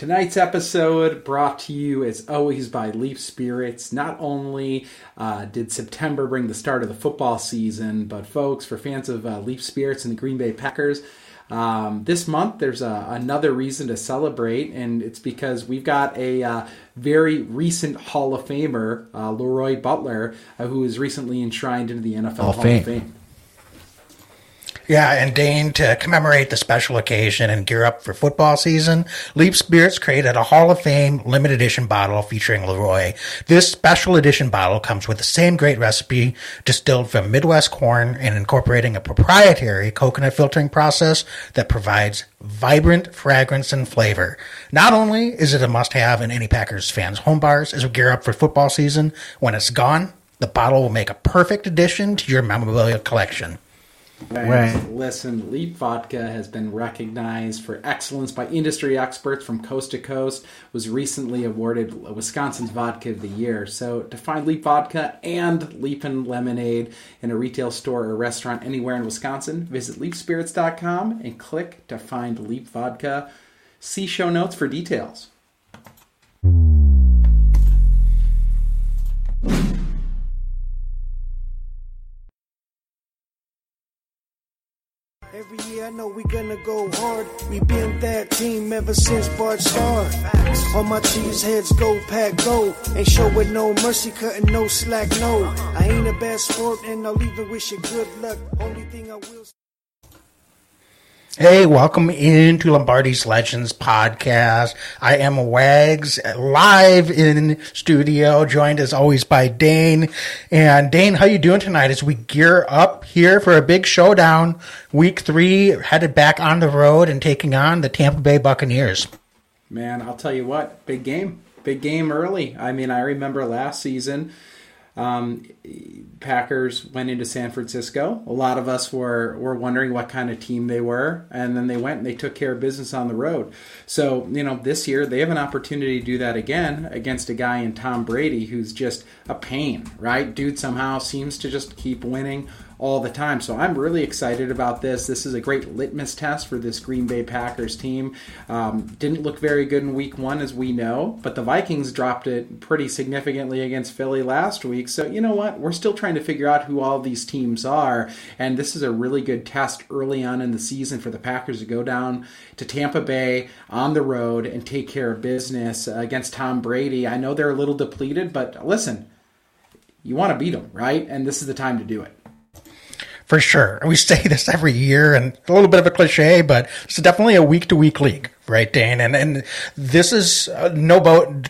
Tonight's episode brought to you as always by Leap Spirits. Not only uh, did September bring the start of the football season, but folks, for fans of uh, Leap Spirits and the Green Bay Packers, um, this month there's a, another reason to celebrate, and it's because we've got a uh, very recent Hall of Famer, uh, LeRoy Butler, uh, who was recently enshrined into the NFL Hall, Hall of Fame. Yeah, and Dane, to commemorate the special occasion and gear up for football season, Leap Spirits created a Hall of Fame limited edition bottle featuring Leroy. This special edition bottle comes with the same great recipe distilled from Midwest corn and incorporating a proprietary coconut filtering process that provides vibrant fragrance and flavor. Not only is it a must have in any Packers fans' home bars as we gear up for football season, when it's gone, the bottle will make a perfect addition to your memorabilia collection. Right. Listen, Leap Vodka has been recognized for excellence by industry experts from coast to coast. Was recently awarded Wisconsin's Vodka of the Year. So to find Leap Vodka and Leapin Lemonade in a retail store or restaurant anywhere in Wisconsin, visit leapspirits.com and click to find Leap Vodka. See show notes for details. I know we gonna go hard. We been that team ever since Bart started. All my cheese heads go pack go. Ain't showing no mercy, cutting no slack, no. I ain't a bad sport and I'll even wish you good luck. Only thing I will Hey, welcome into Lombardi's Legends podcast. I am Wags live in studio, joined as always by Dane. And Dane, how you doing tonight as we gear up here for a big showdown? Week three, headed back on the road and taking on the Tampa Bay Buccaneers. Man, I'll tell you what, big game. Big game early. I mean, I remember last season um, Packers went into San Francisco. A lot of us were were wondering what kind of team they were, and then they went and they took care of business on the road. So you know, this year they have an opportunity to do that again against a guy in Tom Brady who's just a pain, right? Dude somehow seems to just keep winning all the time. So I'm really excited about this. This is a great litmus test for this Green Bay Packers team. Um, didn't look very good in week one, as we know, but the Vikings dropped it pretty significantly against Philly last week. So, you know what? We're still trying to figure out who all these teams are. And this is a really good test early on in the season for the Packers to go down to Tampa Bay on the road and take care of business against Tom Brady. I know they're a little depleted, but listen, you want to beat them, right? And this is the time to do it for sure. We say this every year, and a little bit of a cliche, but it's definitely a week to week league right, Dane? And and this is uh, no boat,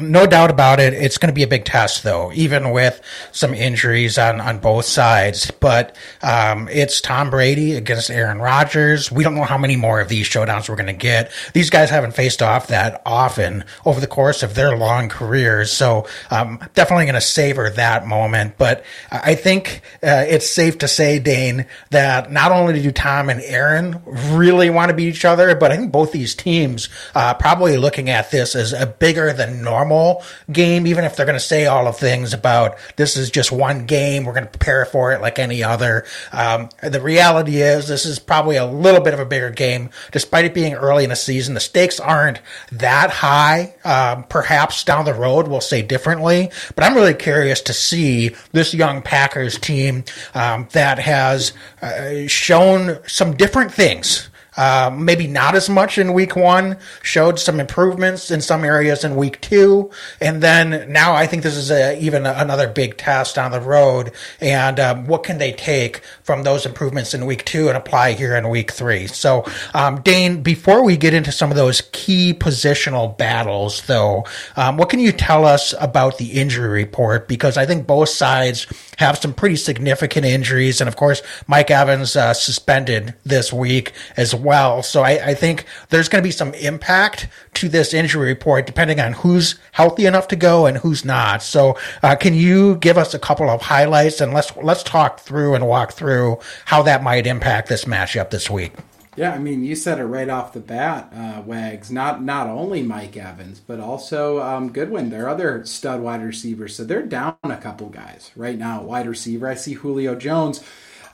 no doubt about it. It's going to be a big test, though, even with some injuries on on both sides. But um, it's Tom Brady against Aaron Rodgers. We don't know how many more of these showdowns we're going to get. These guys haven't faced off that often over the course of their long careers, so um, definitely going to savor that moment. But I think uh, it's safe to say, Dane, that not only do Tom and Aaron really want to beat each other, but I think both these teams uh, probably looking at this as a bigger than normal game, even if they're going to say all of things about this is just one game, we're going to prepare for it like any other. Um, the reality is, this is probably a little bit of a bigger game, despite it being early in the season. The stakes aren't that high. Um, perhaps down the road we'll say differently, but I'm really curious to see this young Packers team um, that has uh, shown some different things uh, maybe not as much in week one, showed some improvements in some areas in week two. And then now I think this is a, even a, another big test on the road. And um, what can they take from those improvements in week two and apply here in week three? So, um, Dane, before we get into some of those key positional battles, though, um, what can you tell us about the injury report? Because I think both sides have some pretty significant injuries. And of course, Mike Evans uh, suspended this week as. So I, I think there's going to be some impact to this injury report depending on who's healthy enough to go and who's not. So uh, can you give us a couple of highlights and let's let's talk through and walk through how that might impact this matchup this week. Yeah, I mean, you said it right off the bat, uh, Wags. Not not only Mike Evans, but also um, Godwin, their other stud wide receiver. So they're down a couple guys right now. Wide receiver, I see Julio Jones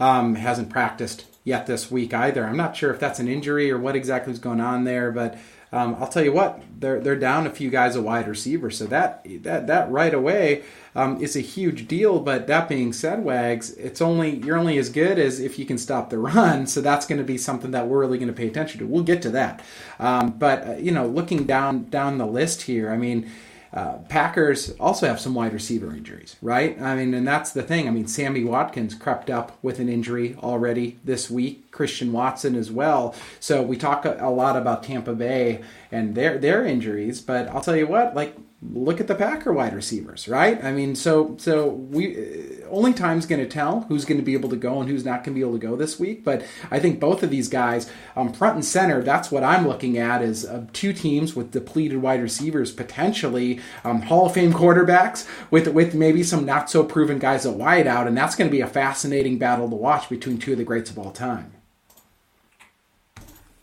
um, hasn't practiced yet this week either. I'm not sure if that's an injury or what exactly is going on there, but um, I'll tell you what, they're they're down a few guys a wide receiver, so that that that right away um, is a huge deal. But that being said, Wags, it's only you're only as good as if you can stop the run. So that's going to be something that we're really going to pay attention to. We'll get to that, um, but uh, you know, looking down down the list here, I mean. Uh, Packers also have some wide receiver injuries, right? I mean, and that's the thing. I mean, Sammy Watkins crept up with an injury already this week. Christian Watson as well. So we talk a, a lot about Tampa Bay and their their injuries, but I'll tell you what, like look at the Packer wide receivers, right? I mean, so so we only time's going to tell who's going to be able to go and who's not going to be able to go this week. But I think both of these guys, um, front and center, that's what I'm looking at is uh, two teams with depleted wide receivers, potentially um, Hall of Fame quarterbacks with with maybe some not so proven guys at wide out, and that's going to be a fascinating battle to watch between two of the greats of all time.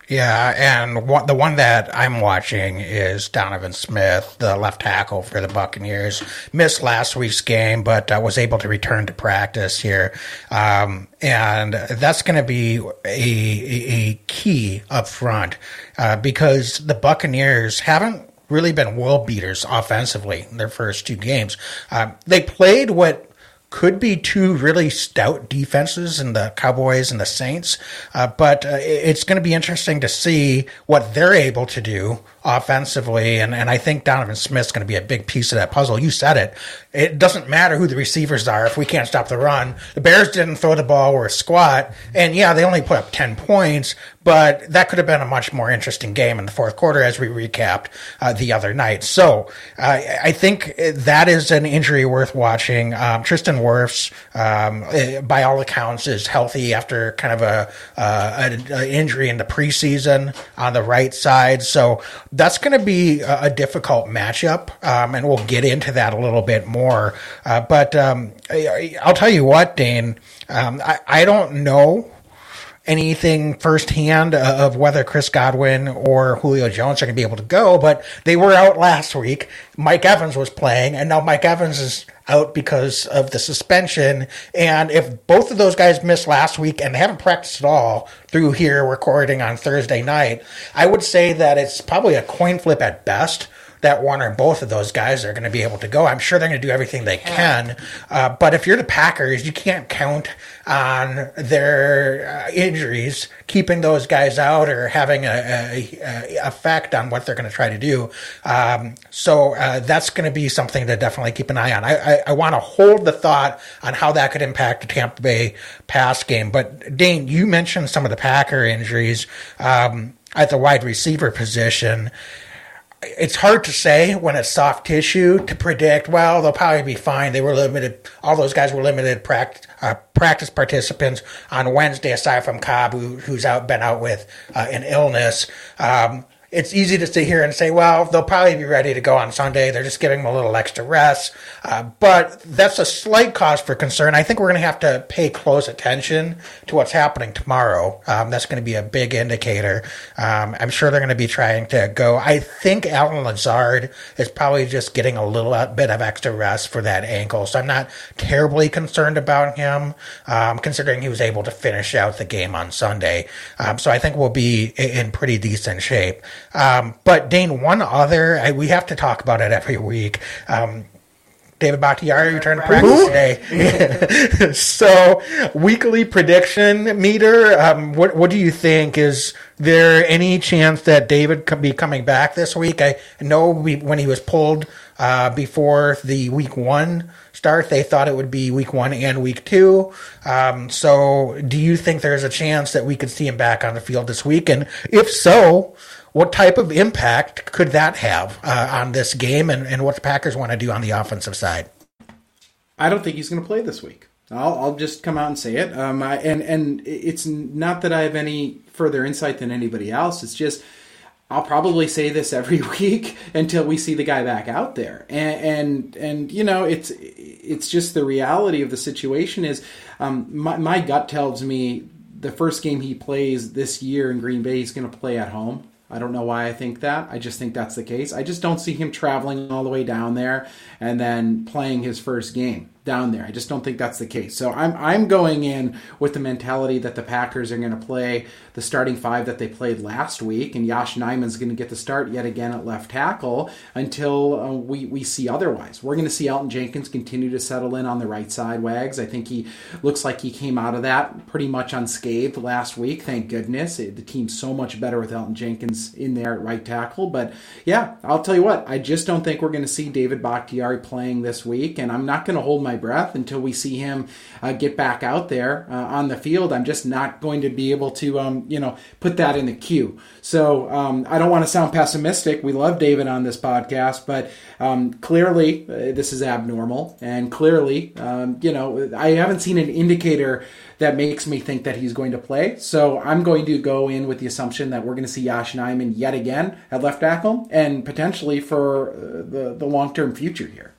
Yeah, and what, the one that I'm watching is Donovan Smith, the left tackle for the Buccaneers. Missed last week's game, but uh, was able to return to practice here. Um, and that's going to be a, a, key up front uh, because the Buccaneers haven't really been world beaters offensively in their first two games. Uh, they played what could be two really stout defenses in the Cowboys and the Saints. Uh, but uh, it's going to be interesting to see what they're able to do offensively. And, and I think Donovan Smith's going to be a big piece of that puzzle. You said it. It doesn't matter who the receivers are if we can't stop the run. The Bears didn't throw the ball or squat. And yeah, they only put up 10 points, but that could have been a much more interesting game in the fourth quarter as we recapped uh, the other night. So uh, I think that is an injury worth watching. Um, Tristan Wirfs, um, eh, by all accounts, is healthy after kind of a, uh, a, injury in the preseason on the right side. So that's going to be a, difficult matchup, um, and we'll get into that a little bit more. Uh, but um, I, will tell you what, Dane, um, I, I don't know anything firsthand of whether Chris Godwin or Julio Jones are going to be able to go, but they were out last week. Mike Evans was playing, and now Mike Evans is out because of the suspension. And if both of those guys missed last week and they haven't practiced at all through here recording on Thursday night, I would say that it's probably a coin flip at best that one or both of those guys are going to be able to go. I'm sure they're going to do everything they can. Uh, but if you're the Packers, you can't count on their uh, injuries keeping those guys out or having a, a, a effect on what they're going to try to do. Um, so uh, that's going to be something to definitely keep an eye on. I, I, I want to hold the thought on how that could impact the Tampa Bay pass game. But Dane, you mentioned some of the Packer injuries um, at the wide receiver position it's hard to say when it's soft tissue to predict. Well, they'll probably be fine. They were limited. All those guys were limited practice uh, practice participants on Wednesday, aside from Cobb, who, who's out been out with uh, an illness. Um, it's easy to sit here and say, well, they'll probably be ready to go on Sunday. They're just giving them a little extra rest. Uh, but that's a slight cause for concern. I think we're going to have to pay close attention to what's happening tomorrow. Um, that's going to be a big indicator. Um, I'm sure they're going to be trying to go. I think Allen Lazard is probably just getting a little bit of extra rest for that ankle. So I'm not terribly concerned about him, um, considering he was able to finish out the game on Sunday. Um, so I think we'll be in pretty decent shape. Um, but Dane, one other, I, we have to talk about it every week. Um, David Bakhtiari returned to practice today. so, weekly prediction meter. Um, what what do you think? Is there any chance that David could be coming back this week? I know we, when he was pulled uh, before the week one start, they thought it would be week one and week two. Um, so, do you think there's a chance that we could see him back on the field this week? And if so, what type of impact could that have uh, on this game and, and what the Packers want to do on the offensive side? I don't think he's going to play this week. I'll, I'll just come out and say it. Um, I, and and it's not that I have any further insight than anybody else. It's just I'll probably say this every week until we see the guy back out there. And and, and you know, it's it's just the reality of the situation. Is um, my my gut tells me the first game he plays this year in Green Bay, he's going to play at home. I don't know why I think that. I just think that's the case. I just don't see him traveling all the way down there and then playing his first game. down there. I just don't think that's the case. So I'm I'm going in with the mentality that the Packers are going to play the starting five that they played last week, and Yosh Nijman's going to get the start yet again at left tackle until uh, we we see otherwise. We're going to see Elgton Jenkins continue to settle in on the right side. Wags, I think he looks like he came out of that pretty much unscathed last week. Thank goodness. It, the team's so much better with Elgton Jenkins in there at right tackle. But yeah, I'll tell you what, I just don't think we're going to see David Bakhtiari playing this week, and I'm not going to hold my breath until we see him uh, get back out there uh, on the field. I'm just not going to be able to, um, you know, put that in the queue. So um, I don't want to sound pessimistic. We love David on this podcast, but um, clearly uh, this is abnormal, and clearly, um, you know, I haven't seen an indicator that makes me think that he's going to play. So I'm going to go in with the assumption that we're going to see Yosh Nijman yet again at left tackle, and potentially for uh, the the long term future here.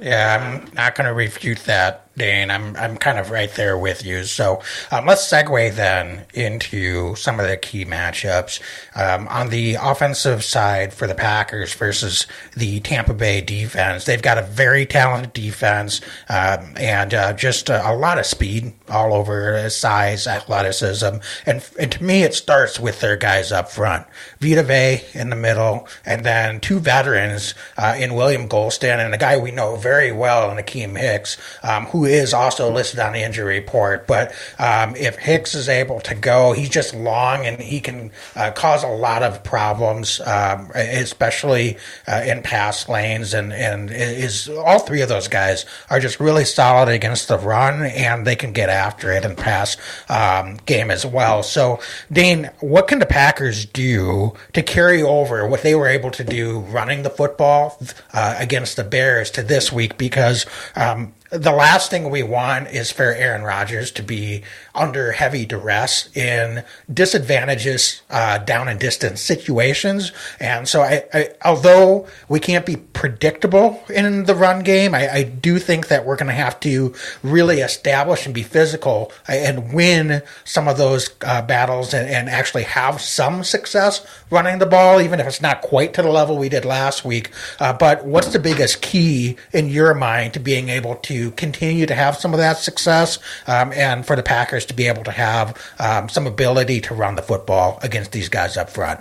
Yeah, I'm not going to refute that. Dane. I'm I'm kind of right there with you. So um, let's segue then into some of the key matchups um, on the offensive side for the Packers versus the Tampa Bay defense. They've got a very talented defense um, and uh, just a, a, lot of speed all over, size, athleticism, and and to me it starts with their guys up front, Vita Vea in the middle, and then two veterans uh, in William Gholston and a guy we know very well in Akiem Hicks, um, is also listed on the injury report. But um, if Hicks is able to go, he's just long and he can uh, cause a lot of problems, um, especially uh, in pass lanes. And and is all three of those guys are just really solid against the run, and they can get after it in pass um, game as well. So, Dane, what can the Packers do to carry over what they were able to do running the football uh, against the Bears to this week? Because um, the last thing we want is for Aaron Rodgers to be under heavy duress in disadvantages uh, down and distance situations. And so, I, I, although we can't be predictable in the run game, I, I do think that we're going to have to really establish and be physical and win some of those uh, battles and, and, actually have some success running the ball, even if it's not quite to the level we did last week. Uh, but what's the biggest key in your mind to being able to continue to have some of that success um, and for the Packers to be able to have um, some ability to run the football against these guys up front?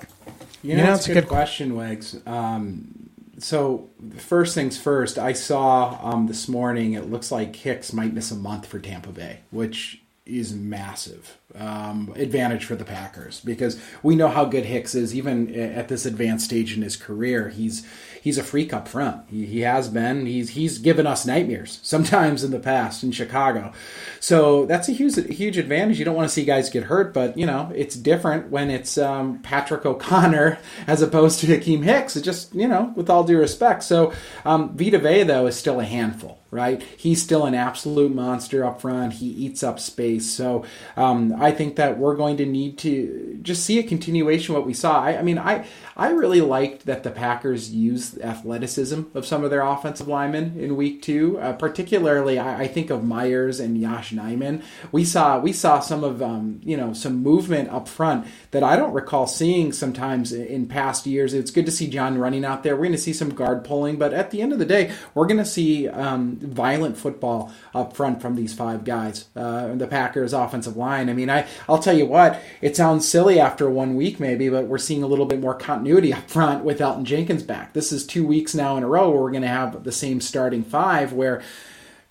You know, that's a good, good question, Wags. Um, so first things first, I saw um, this morning. It looks like Hicks might miss a month for Tampa Bay, which is massive um, advantage for the Packers because we know how good Hicks is. Even at this advanced stage in his career, he's he's a freak up front. He, he has been. He's he's given us nightmares sometimes in the past in Chicago. So that's a huge huge advantage. You don't want to see guys get hurt, but you know it's different when it's um, Patrick O'Connor as opposed to Akiem Hicks. It just you know with all due respect. So um, Vita Vea though is still a handful right? He's still an absolute monster up front. He eats up space. So um, I think that we're going to need to just see a continuation of what we saw. I, I mean, I I really liked that the Packers used athleticism of some of their offensive linemen in Week Two. Uh, particularly, I, I, think of Myers and Yosh Nijman. We saw we saw some of um, you know some movement up front that I don't recall seeing sometimes in past years. It's good to see John running out there. We're going to see some guard pulling, but at the end of the day, we're going to see um, violent football up front from these five guys. Uh, the Packers offensive line. I mean, I I'll tell you what, it sounds silly after one week maybe, but we're seeing a little bit more continuity up front with Elgton Jenkins back. This is two weeks now in a row where we're going to have the same starting five where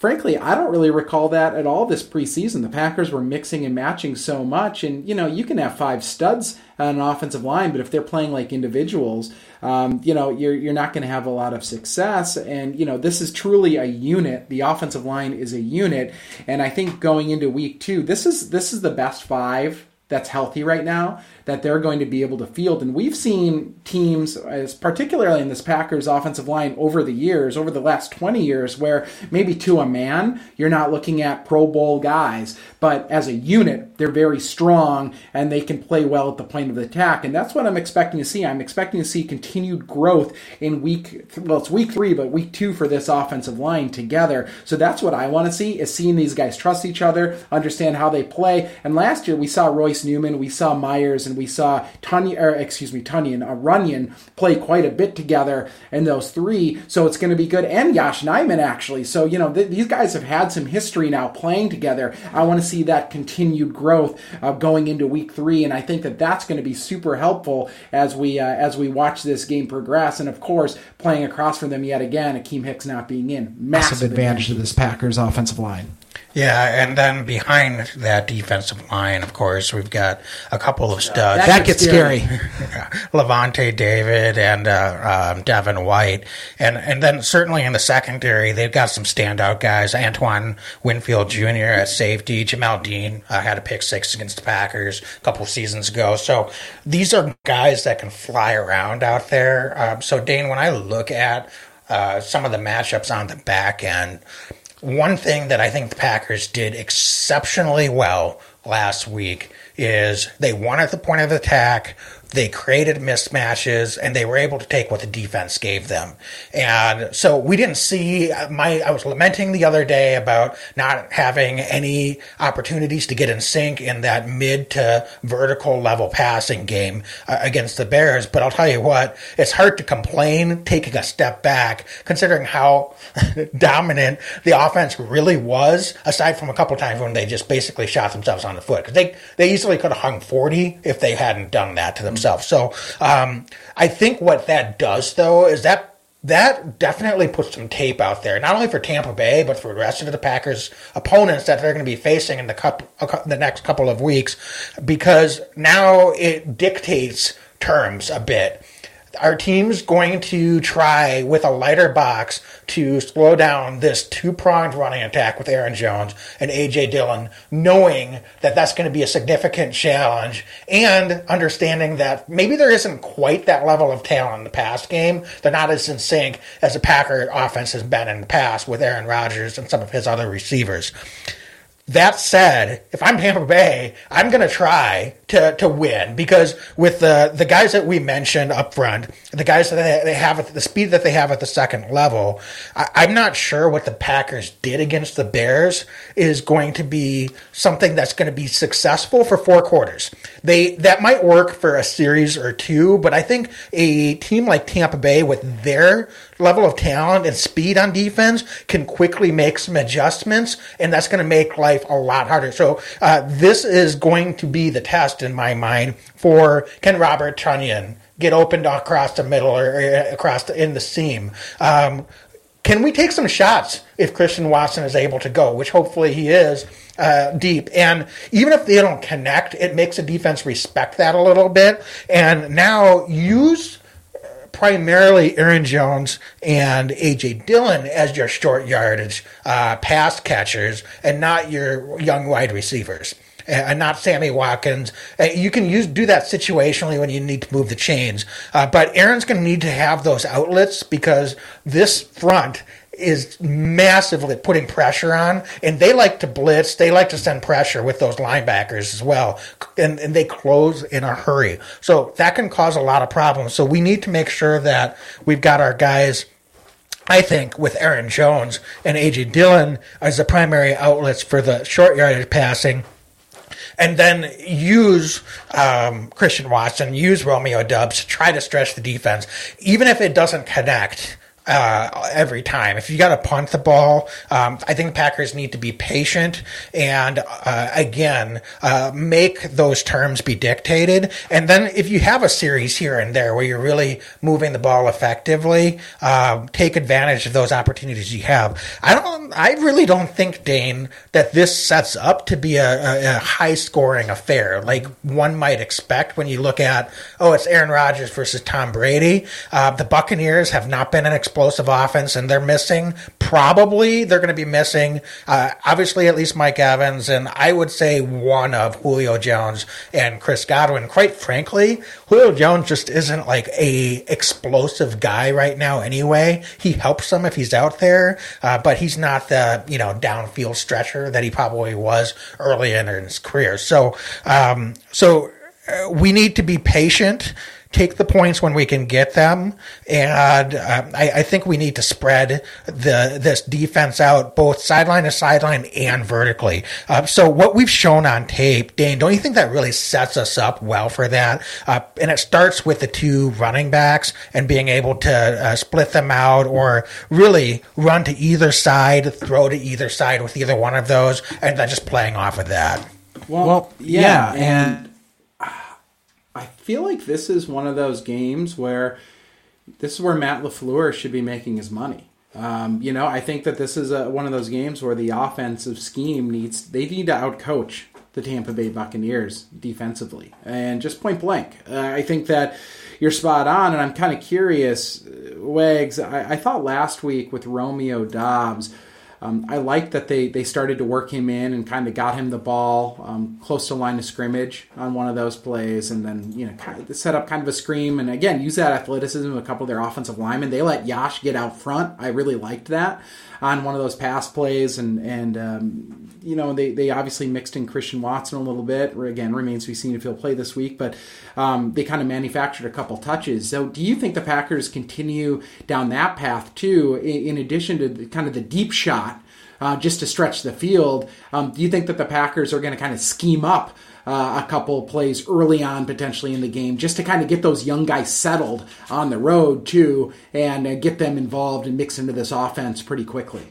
frankly, I don't really recall that at all this preseason. The Packers were mixing and matching so much, and you know, you can have five studs an offensive line, but if they're playing like individuals, um, you know, you're you're not going to have a lot of success. And you know, this is truly a unit. The offensive line is a unit, and I think going into week two, this is this is the best five that's healthy right now that they're going to be able to field. And we've seen teams, as particularly in this Packers offensive line over the years, over the last 20 years, where maybe to a man, you're not looking at Pro Bowl guys, but as a unit, they're very strong and they can play well at the point of attack. And that's what I'm expecting to see. I'm expecting to see continued growth in week, well, it's week three, but week two for this offensive line together. So that's what I want to see is seeing these guys trust each other, understand how they play. And last year we saw Royce Newman, we saw Myers, and we saw Tanya, or excuse me, Tunyon, uh, Runyan play quite a bit together in those three. So it's going to be good. And Yosh Nijman, actually. So, you know, th- these guys have had some history now playing together. I want to see that continued growth uh, going into week three. And I think that that's going to be super helpful as we, uh, as we watch this game progress. And of course, playing across from them yet again, Akiem Hicks not being in. Massive advantage to this Packers offensive line. Yeah, and then behind that defensive line, of course, we've got a couple of studs. That, that gets scary. Lavonte David and uh, um, Devin White, and and then certainly in the secondary, they've got some standout guys. Antoine Winfield Jr. at safety, Jamel Dean uh, had a pick six against the Packers a couple seasons ago. So these are guys that can fly around out there. Um, so Dane, when I look at uh, some of the matchups on the back end one thing that I think the Packers did exceptionally well last week is they won at the point of attack. They created mismatches and they were able to take what the defense gave them. And so we didn't see my, I was lamenting the other day about not having any opportunities to get in sync in that mid to vertical level passing game uh, against the Bears. But I'll tell you what, it's hard to complain taking a step back considering how dominant the offense really was, aside from a couple times when they just basically shot themselves on the foot. Cause they, they easily could have hung 40 if they hadn't done that to themselves himself. So um, I think what that does, though, is that that definitely puts some tape out there, not only for Tampa Bay, but for the rest of the Packers' opponents that they're going to be facing in the, cup, the next couple of weeks, because now it dictates terms a bit our team's going to try with a lighter box to slow down this two pronged running attack with Aaron Jones and AJ Dillon, knowing that that's going to be a significant challenge and understanding that maybe there isn't quite that level of talent in the past game. They're not as in sync as the Packer offense has been in the past with Aaron Rodgers and some of his other receivers. That said, if I'm Tampa Bay, I'm going to try to, to win because with the, the guys that we mentioned up front, the guys that they, have at the speed that they have at the second level, I, I'm not sure what the Packers did against the Bears is going to be something that's going to be successful for four quarters. They that might work for a series or two, but I think a team like Tampa Bay with their level of talent and speed on defense can quickly make some adjustments, and that's going to make life a lot harder. So uh, this is going to be the test in my mind for can Robert Tonyan get opened across the middle or across the, in the seam. Um, can we take some shots if Christian Watson is able to go, which hopefully he is uh, deep? And even if they don't connect, it makes the defense respect that a little bit. And now use primarily Aaron Jones and AJ Dillon as your short yardage uh, pass catchers and not your young wide receivers. And not Sammy Watkins. Uh, you can use do that situationally when you need to move the chains, uh, but Aaron's going to need to have those outlets because this front is massively putting pressure on, and they like to blitz. They like to send pressure with those linebackers as well, and, and they close in a hurry. So that can cause a lot of problems. So we need to make sure that we've got our guys. I think with Aaron Jones and AJ Dillon as the primary outlets for the short yardage passing, and then use um, Christian Watson, use Romeo Doubs, to try to stretch the defense, even if it doesn't connect uh, every time. If you got to punt the ball, um, I think Packers need to be patient and uh, again uh, make those terms be dictated. And then if you have a series here and there where you're really moving the ball effectively, um, take advantage of those opportunities you have. I don't. I really don't think Dane that this sets up to be a, a, a high scoring affair like one might expect when you look at oh it's Aaron Rodgers versus Tom Brady. Uh, the Buccaneers have not been an explosive offense, and they're missing. Probably they're going to be missing, uh, obviously, at least Mike Evans, and I would say one of Julio Jones and Chris Godwin. Quite frankly, Julio Jones just isn't like a explosive guy right now. Anyway, he helps them if he's out there, uh, but he's not the you know downfield stretcher that he probably was early in his career. So, um, so uh, we need to be patient take the points when we can get them, and uh, I, I, think we need to spread the this defense out both sideline to sideline and vertically. Uh, so what we've shown on tape, Dane, don't you think that really sets us up well for that? Uh, and it starts with the two running backs and being able to uh, split them out, or really run to either side, throw to either side with either one of those, and then just playing off of that. Well, well yeah, yeah and I feel like this is one of those games where this is where Matt LaFleur should be making his money. Um, you know, I think that this is a, one of those games where the offensive scheme needs they need to outcoach the Tampa Bay Buccaneers defensively, and just point blank. Uh, I think that you're spot on, and I'm kind of curious, uh, Wags. I, I thought last week with Romeo Doubs um, I like that they, they started to work him in and kind of got him the ball um, close to line of scrimmage on one of those plays, and then you know kind of set up kind of a scream, and again use that athleticism of a couple of their offensive linemen. They let Yosh get out front. I really liked that on one of those pass plays, and and um, you know they, they obviously mixed in Christian Watson a little bit. Again, remains to be seen if he'll play this week, but um, they kind of manufactured a couple touches. So, do you think the Packers continue down that path too? In, in addition to the, kind of the deep shot, uh, just to stretch the field, um, do you think that the Packers are going to kind of scheme up? uh, a couple plays early on potentially in the game just to kind of get those young guys settled on the road too and uh, get them involved and mix into this offense pretty quickly.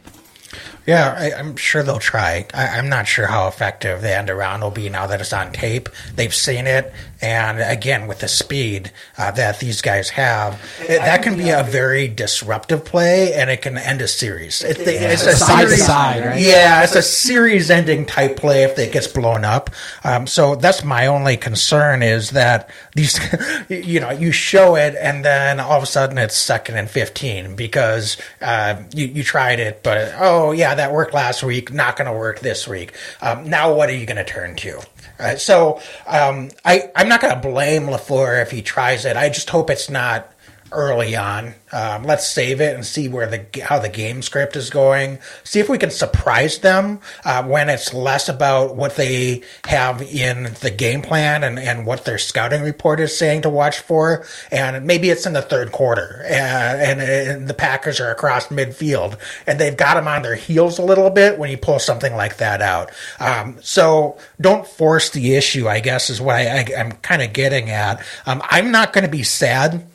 Yeah, I, am sure they'll try. I, am not sure how effective the end around will be now that it's on tape. They've seen it, and again, with the speed uh, that these guys have, it, that can be a very disruptive play, and it can end a series. It, yeah. It's a side series, side, right? Yeah, it's a series-ending type play if it gets blown up. Um, so that's my only concern is that these, you know, you show it, and then all of a sudden it's second and fifteen because uh, you you tried it, but oh yeah, that worked last week, not going to work this week. Um, now what are you going to turn to? Right, so um, I, I'm not going to blame LaFleur if he tries it. I just hope it's not early on. Um, let's save it and see where the how the game script is going. See if we can surprise them uh, when it's less about what they have in the game plan and, and what their scouting report is saying to watch for. And maybe it's in the third quarter and, and, and the Packers are across midfield and they've got them on their heels a little bit when you pull something like that out. Um, so don't force the issue. I guess is what I, I, am kind of getting at. Um, I'm not going to be sad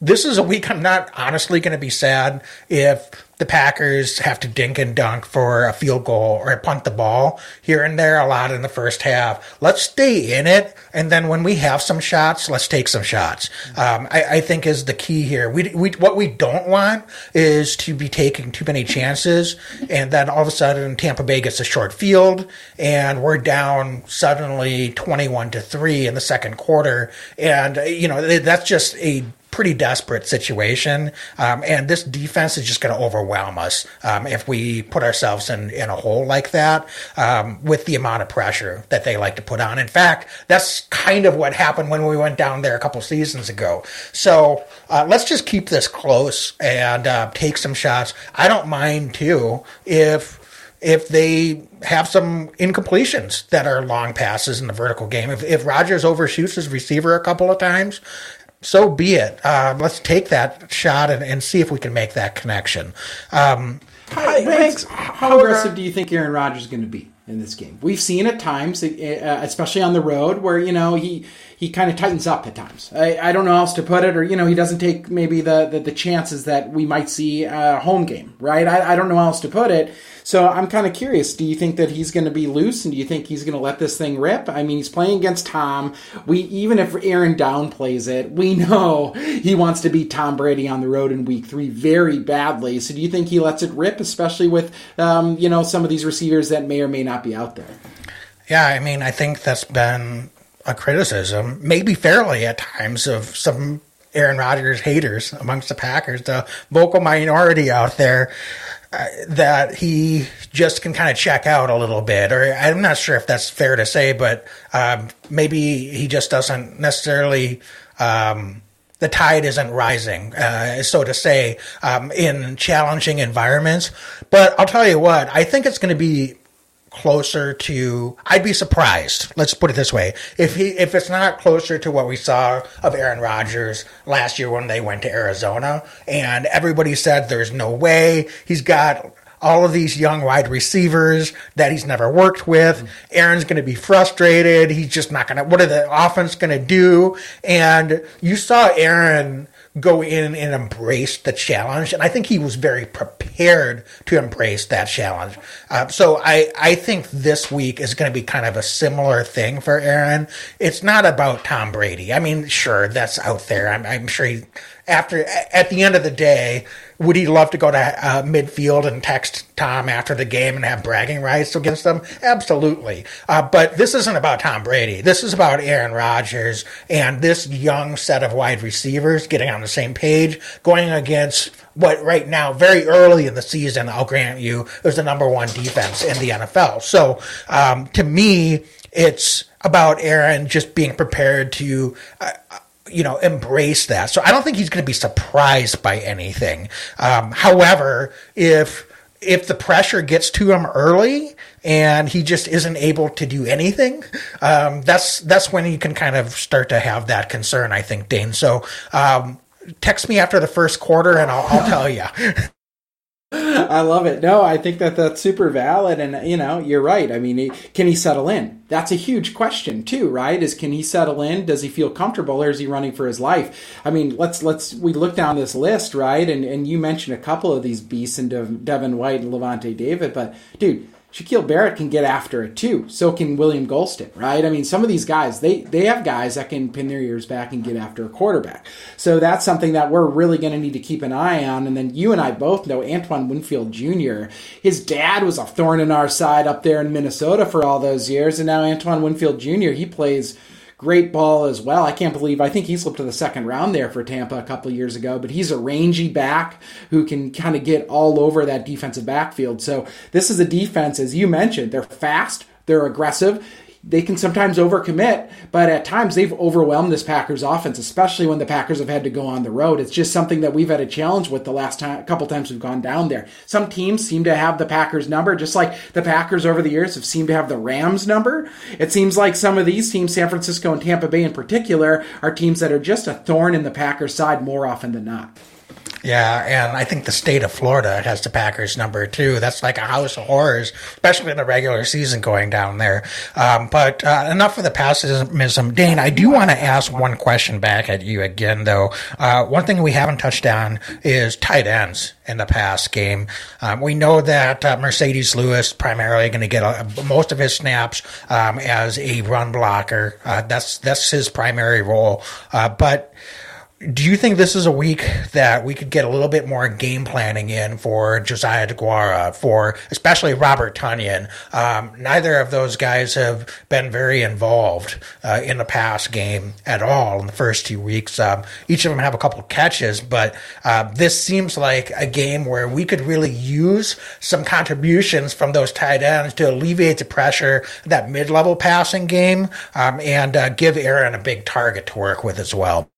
this is a week I'm not honestly going to be sad if the Packers have to dink and dunk for a field goal or punt the ball here and there a lot in the first half. Let's stay in it, and then when we have some shots, let's take some shots. Um, I, I, think is the key here. We, we what we don't want is to be taking too many chances, and then all of a sudden Tampa Bay gets a short field, and we're down suddenly twenty-one to three in the second quarter, and you know that's just a pretty desperate situation. Um, and this defense is just going to overwhelm us um, if we put ourselves in, in a hole like that um, with the amount of pressure that they like to put on. In fact, that's kind of what happened when we went down there a couple seasons ago. So uh, let's just keep this close and uh, take some shots. I don't mind too if if they have some incompletions that are long passes in the vertical game. If, if Rodgers overshoots his receiver a couple of times, so be it. Uh, let's take that shot and, and, see if we can make that connection. Um, how, how aggressive do you think Aaron Rodgers is going to be in this game? We've seen at times, uh, especially on the road, where you know he he kind of tightens up at times. I, I, don't know how else to put it, or you know he doesn't take maybe the the, the chances that we might see a home game, right? I, I don't know how else to put it. So I'm kind of curious. Do you think that he's going to be loose, and do you think he's going to let this thing rip? I mean, he's playing against Tom. We even if Aaron downplays it, we know he wants to beat Tom Brady on the road in Week Three very badly. So do you think he lets it rip, especially with um, you know some of these receivers that may or may not be out there? Yeah, I mean, I think that's been a criticism, maybe fairly at times, of some Aaron Rodgers haters amongst the Packers, the vocal minority out there that he just can kind of check out a little bit, or I'm not sure if that's fair to say, but um, maybe he just doesn't necessarily. Um, the tide isn't rising, uh, so to say, um, in challenging environments. But I'll tell you what, I think it's going to be closer to I'd be surprised. Let's put it this way. If he if it's not closer to what we saw of Aaron Rodgers last year when they went to Arizona and everybody said there's no way he's got all of these young wide receivers that he's never worked with. Aaron's going to be frustrated. He's just not going to, what are the offense going to do? And you saw Aaron go in and embrace the challenge. And I think he was very prepared to embrace that challenge. Uh, so I, I think this week is going to be kind of a similar thing for Aaron. It's not about Tom Brady. I mean, sure, that's out there. I'm, I'm sure he, after, at the end of the day, would he love to go to uh, midfield and text Tom after the game and have bragging rights against them? Absolutely. Uh, but this isn't about Tom Brady. This is about Aaron Rodgers and this young set of wide receivers getting on the same page, going against what right now, very early in the season, I'll grant you, is the number one defense in the NFL. So um, to me, it's about Aaron just being prepared to. Uh, you know, embrace that. So I don't think he's going to be surprised by anything. Um, however, if if the pressure gets to him early and he just isn't able to do anything, um, that's that's when you can kind of start to have that concern. I think, Dane. So um, text me after the first quarter and I'll, I'll tell you. I love it. No, I think that that's super valid, and you know, you're right. I mean, can he settle in? That's a huge question too, right? Is can he settle in? Does he feel comfortable, or is he running for his life? I mean, let's let's we look down this list, right? And and you mentioned a couple of these beasts and Devin White and Lavonte David, but dude, Shaquil Barrett can get after it too. So can William Gholston, right? I mean, some of these guys, they they have guys that can pin their ears back and get after a quarterback. So that's something that we're really going to need to keep an eye on. And then you and I both know Antoine Winfield Jr. His dad was a thorn in our side up there in Minnesota for all those years, and now Antoine Winfield Jr. he plays great ball as well. I can't believe I think he slipped to the second round there for Tampa a couple years ago, but he's a rangy back who can kind of get all over that defensive backfield. So this is a defense, as you mentioned, they're fast, they're aggressive they can sometimes overcommit, but at times they've overwhelmed this Packers offense, especially when the Packers have had to go on the road. It's just something that we've had a challenge with the last time, couple times we've gone down there. Some teams seem to have the Packers number, just like the Packers over the years have seemed to have the Rams number. It seems like some of these teams, San Francisco and Tampa Bay in particular, are teams that are just a thorn in the Packers side more often than not. Yeah, and I think the state of Florida has the Packers number too. That's like a house of horrors, especially in the regular season going down there. Um, but uh, enough of the pessimism. Dane, I do want to ask one question back at you again, though. Uh, one thing we haven't touched on is tight ends in the past game. Um, we know that uh, Marcedes Lewis primarily going to get a, most of his snaps um, as a run blocker. Uh, that's that's his primary role, uh, but do you think this is a week that we could get a little bit more game planning in for Josiah DeGuara, for especially Robert Tonyan? Um, neither of those guys have been very involved uh, in the pass game at all in the first two weeks. Um, each of them have a couple catches, but uh, this seems like a game where we could really use some contributions from those tight ends to alleviate the pressure that mid-level passing game um, and uh, give Aaron a big target to work with as well.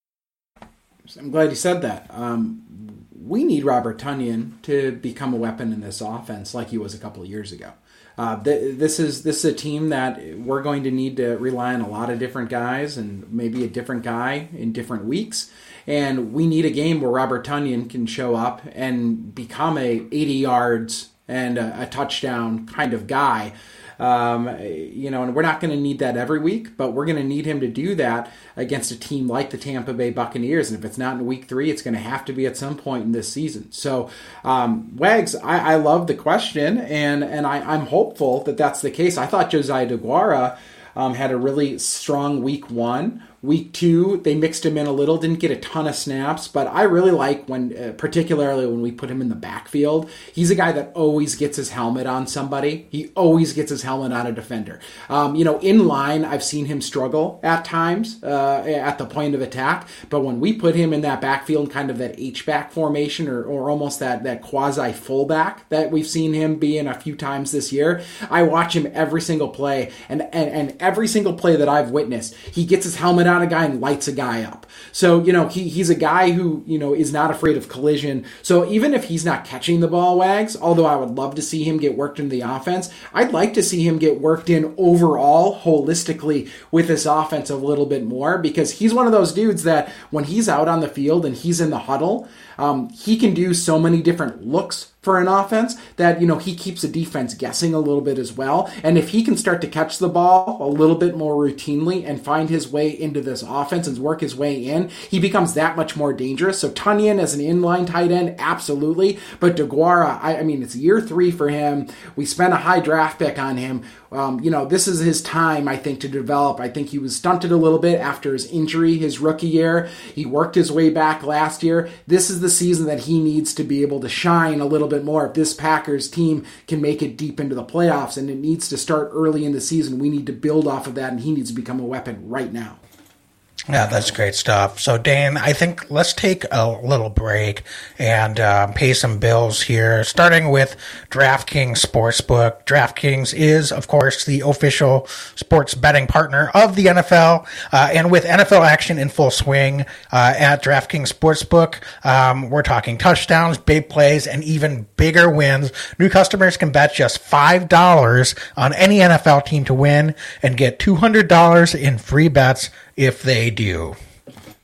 I'm glad you said that. Um, we need Robert Tonyan to become a weapon in this offense like he was a couple of years ago. Uh, th- this is this is a team that we're going to need to rely on a lot of different guys and maybe a different guy in different weeks. And we need a game where Robert Tonyan can show up and become a 80 yards and a, a touchdown kind of guy um, you know, and we're not going to need that every week, but we're going to need him to do that against a team like the Tampa Bay Buccaneers. And if it's not in week three, it's going to have to be at some point in this season. So, um, Wags, I, I love the question, and and I, I'm hopeful that that's the case. I thought Josiah DeGuara um, had a really strong week one. Week two, they mixed him in a little, didn't get a ton of snaps, but I really like when, uh, particularly when we put him in the backfield. He's a guy that always gets his helmet on somebody. He always gets his helmet on a defender. Um, you know, in line, I've seen him struggle at times uh, at the point of attack, but when we put him in that backfield, kind of that H back formation or, or almost that, that quasi fullback that we've seen him be in a few times this year, I watch him every single play, and, and, and every single play that I've witnessed, he gets his helmet on a guy and lights a guy up. So, you know, he, he's a guy who, you know, is not afraid of collision. So even if he's not catching the ball, Wags, although I would love to see him get worked in the offense, I'd like to see him get worked in overall, holistically, with this offense a little bit more because he's one of those dudes that when he's out on the field and he's in the huddle, um, he can do so many different looks for an offense that you know he keeps the defense guessing a little bit as well. And if he can start to catch the ball a little bit more routinely and find his way into this offense and work his way in, he becomes that much more dangerous. So Tonyan as an inline tight end, absolutely. But DeGuara, I, I mean, it's year three for him. We spent a high draft pick on him. Um, you know, this is his time, I think, to develop. I think he was stunted a little bit after his injury his rookie year. He worked his way back last year. This is the season that he needs to be able to shine a little bit more. If this Packers team can make it deep into the playoffs and it needs to start early in the season, we need to build off of that, and he needs to become a weapon right now. Yeah, that's great stuff. So, Dane, I think let's take a little break and uh, pay some bills here, starting with DraftKings Sportsbook. DraftKings is, of course, the official sports betting partner of the NFL. Uh, and with NFL action in full swing uh, at DraftKings Sportsbook, um, we're talking touchdowns, big plays, and even bigger wins. New customers can bet just $5 on any NFL team to win and get $200 in free bets if they do.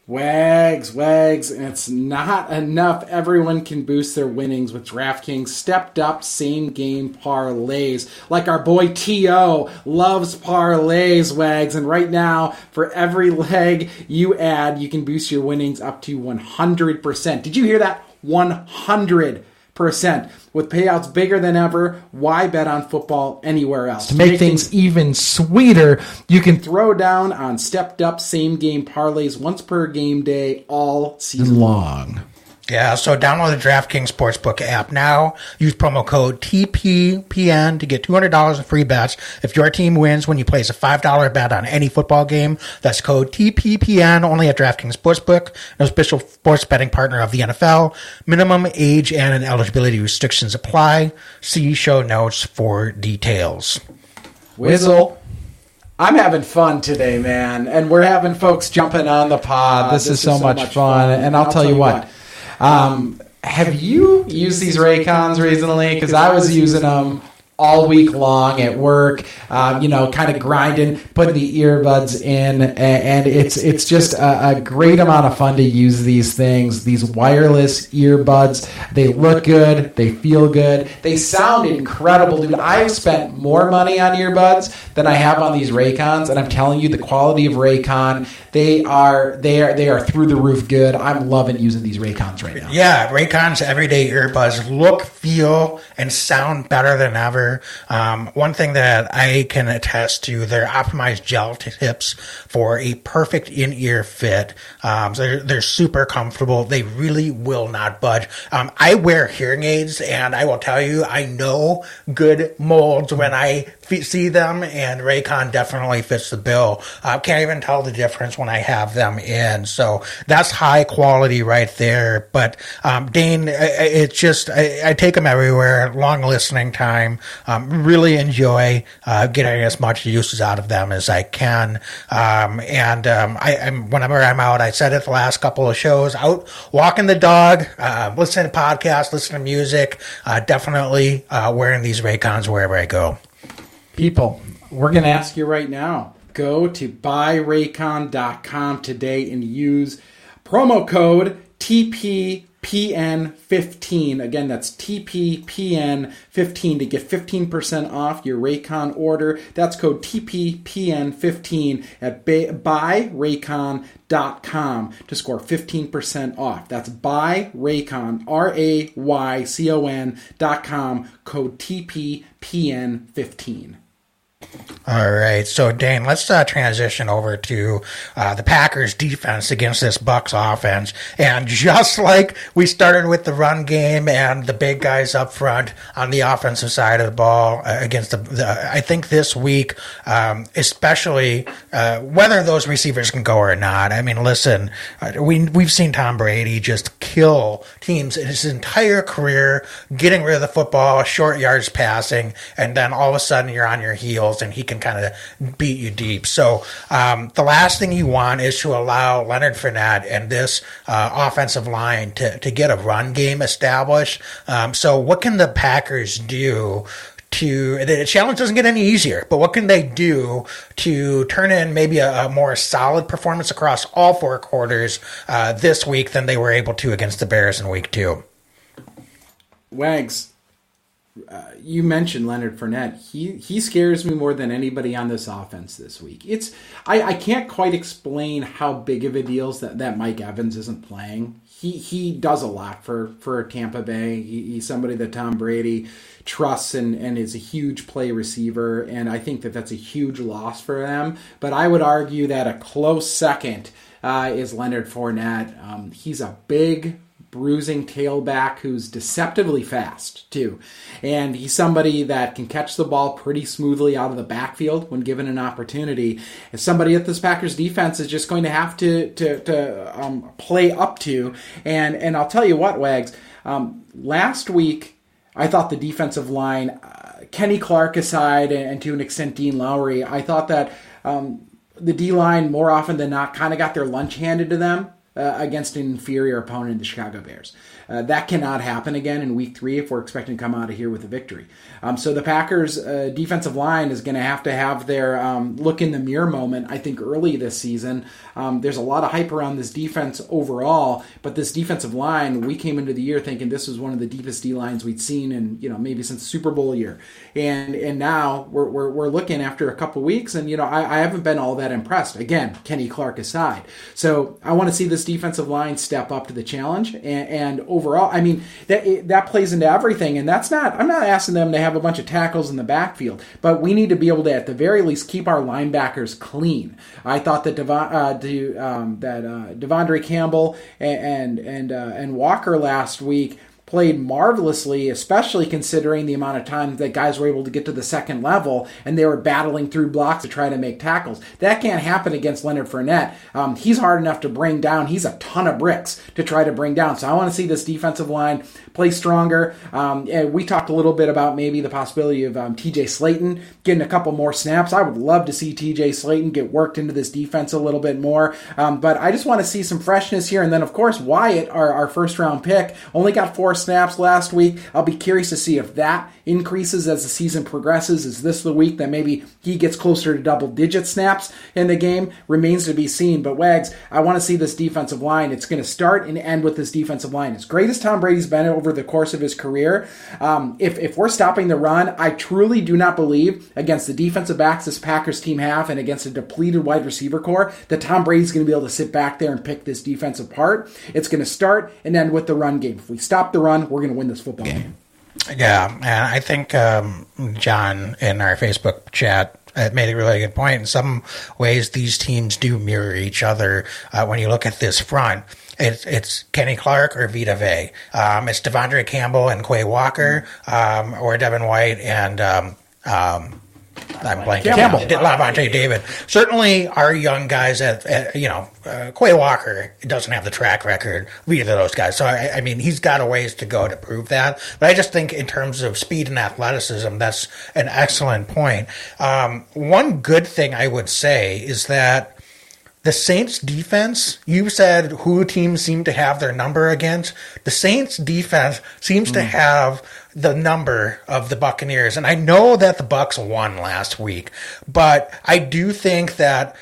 Wags, wags, and it's not enough. Everyone can boost their winnings with DraftKings stepped up same game parlays. Like our boy T.O. loves parlays, wags, and right now, for every leg you add, you can boost your winnings up to 100%. Did you hear that? 100 percent with payouts bigger than ever. Why bet on football anywhere else? To make, make things, things even sweeter, you can throw down on stepped up same game parlays once per game day all season long. Yeah, so download the DraftKings Sportsbook app now. Use promo code TPPN to get $200 in free bets if your team wins when you place a $5 bet on any football game. That's code TPPN only at DraftKings Sportsbook, an official sports betting partner of the NFL. Minimum age and eligibility restrictions apply. See show notes for details. Whizzle. I'm having fun today, man, and we're having folks jumping on the pod. Uh, this, this, is, so, so much, much, fun, and, and I'll, I'll, tell, you what. what um, have you used these Raycons recently? Because I was using them all week long at work, um, you know, kind of grinding, putting the earbuds in, and, it's it's just a, a, great amount of fun to use these things. These wireless earbuds, they look good, they feel good, they sound incredible, dude. I've spent more money on earbuds than I have on these Raycons, and I'm telling you, the quality of Raycon, they are they are they are through the roof good. I'm loving using these Raycons right now. Yeah, Raycons everyday earbuds look, feel, and sound better than ever. Um, one thing that I can attest to, they're optimized gel tips for a perfect in-ear fit. Um, so they're, they're, super comfortable. They really will not budge. Um, I wear hearing aids, and I will tell you, I know good molds when I see them, and Raycon definitely fits the bill. I uh, can't even tell the difference when I have them in. So that's high quality right there. But um, Dane, it's just I, I, take them everywhere. Long listening time. Um, really enjoy uh, getting as much uses out of them as I can. Um, and um, I, am whenever I'm out, I said it the last couple of shows, out walking the dog, uh, listening to podcasts, listening to music. Uh, definitely uh, wearing these Raycons wherever I go. People, we're going to ask you right now go to buyraycon.com today and use promo code TPPN15. Again, that's TPPN15 to get 15% off your Raycon order. That's code TPPN15 at buyraycon.com to score 15% off. That's buyraycon, R A Y C O N.com, code TPPN15. All right, so Dane, let's uh, transition over to uh, the Packers' defense against this Bucs offense, and just like we started with the run game and the big guys up front on the offensive side of the ball uh, against the, the, I think this week, um, especially uh, whether those receivers can go or not. I mean, listen, uh, we we've seen Tom Brady just kill teams in his entire career, getting rid of the football, short yards passing, and then all of a sudden you're on your heels tackles and he can kind of beat you deep. So um, the last thing you want is to allow Leonard Fournette and this uh, offensive line to, to get a run game established. Um, so what can the Packers do to the challenge doesn't get any easier, but what can they do to turn in maybe a, a more solid performance across all four quarters uh, this week than they were able to against the Bears in week two? Wags, uh, you mentioned Leonard Fournette. He he scares me more than anybody on this offense this week. It's I, I can't quite explain how big of a deal that that Mike Evans isn't playing. He he does a lot for for Tampa Bay. He, he's somebody that Tom Brady trusts and, and is a huge play receiver, and I think that that's a huge loss for them. But I would argue that a close second uh, is Leonard Fournette. Um, he's a big, bruising tailback who's deceptively fast too, and he's somebody that can catch the ball pretty smoothly out of the backfield when given an opportunity. As somebody at this Packers defense is just going to have to to, to um, play up to, and and I'll tell you what, Wags. Um, last week I thought the defensive line, uh, Kenny Clark aside, and, and, to an extent Dean Lowry, I thought that um, the D line more often than not kind of got their lunch handed to them uh, against an inferior opponent, the Chicago Bears. Uh, that cannot happen again in week three if we're expecting to come out of here with a victory. Um, so the Packers' uh, defensive line is going to have to have their um, look in the mirror moment, I think, early this season. Um, there's a lot of hype around this defense overall, but this defensive line, we came into the year thinking this was one of the deepest D lines we'd seen in, you know, maybe since Super Bowl year. And and now we're, we're, we're looking after a couple weeks, and, you know, I, I haven't been all that impressed. Again, Kenny Clark aside. So I want to see this defensive line step up to the challenge and, and overall, I mean, that that plays into everything, and that's not. I'm not asking them to have a bunch of tackles in the backfield, but we need to be able to, at the very least, keep our linebackers clean. I thought that Devon, uh, um, that uh, De'Vondre Campbell and and and, uh, and Walker last week played marvelously, especially considering the amount of time that guys were able to get to the second level and they were battling through blocks to try to make tackles. That can't happen against Leonard Fournette. Um, he's hard enough to bring down. He's a ton of bricks to try to bring down. So I want to see this defensive line play stronger. Um, we talked a little bit about maybe the possibility of um, TJ Slaton getting a couple more snaps. I would love to see TJ Slaton get worked into this defense a little bit more. Um, but I just want to see some freshness here. And then, of course, Wyatt, our, our first round pick, only got four snaps last week. I'll be curious to see if that increases as the season progresses. Is this the week that maybe he gets closer to double digit snaps in the game? Remains to be seen. But Wags, I want to see this defensive line. It's going to start and end with this defensive line. As great as Tom Brady's been over the course of his career, um, if, if we're stopping the run, I truly do not believe against the defensive backs this Packers team have and against a depleted wide receiver core that Tom Brady's going to be able to sit back there and pick this defense apart. It's going to start and end with the run game. If we stop the run, we're going to win this football game. Yeah, and I think um, John in our Facebook chat uh, made a really good point. In some ways, these teams do mirror each other uh, when you look at this front. It's, it's Kenny Clark or Vita Vea. Um, it's De'Vondre Campbell and Quay Walker, um, or Devin White and um, um I'm blanking. Campbell, Lavonte David. Certainly, our young guys at, at you know, uh, Quay Walker doesn't have the track record of either of those guys. So I, I, mean, he's got a ways to go to prove that. But I just think in terms of speed and athleticism, that's an excellent point. Um, one good thing I would say is that the Saints defense, you said who teams seem to have their number against. The Saints defense seems mm. to have the number of the Buccaneers. And I know that the Bucs won last week, but I do think that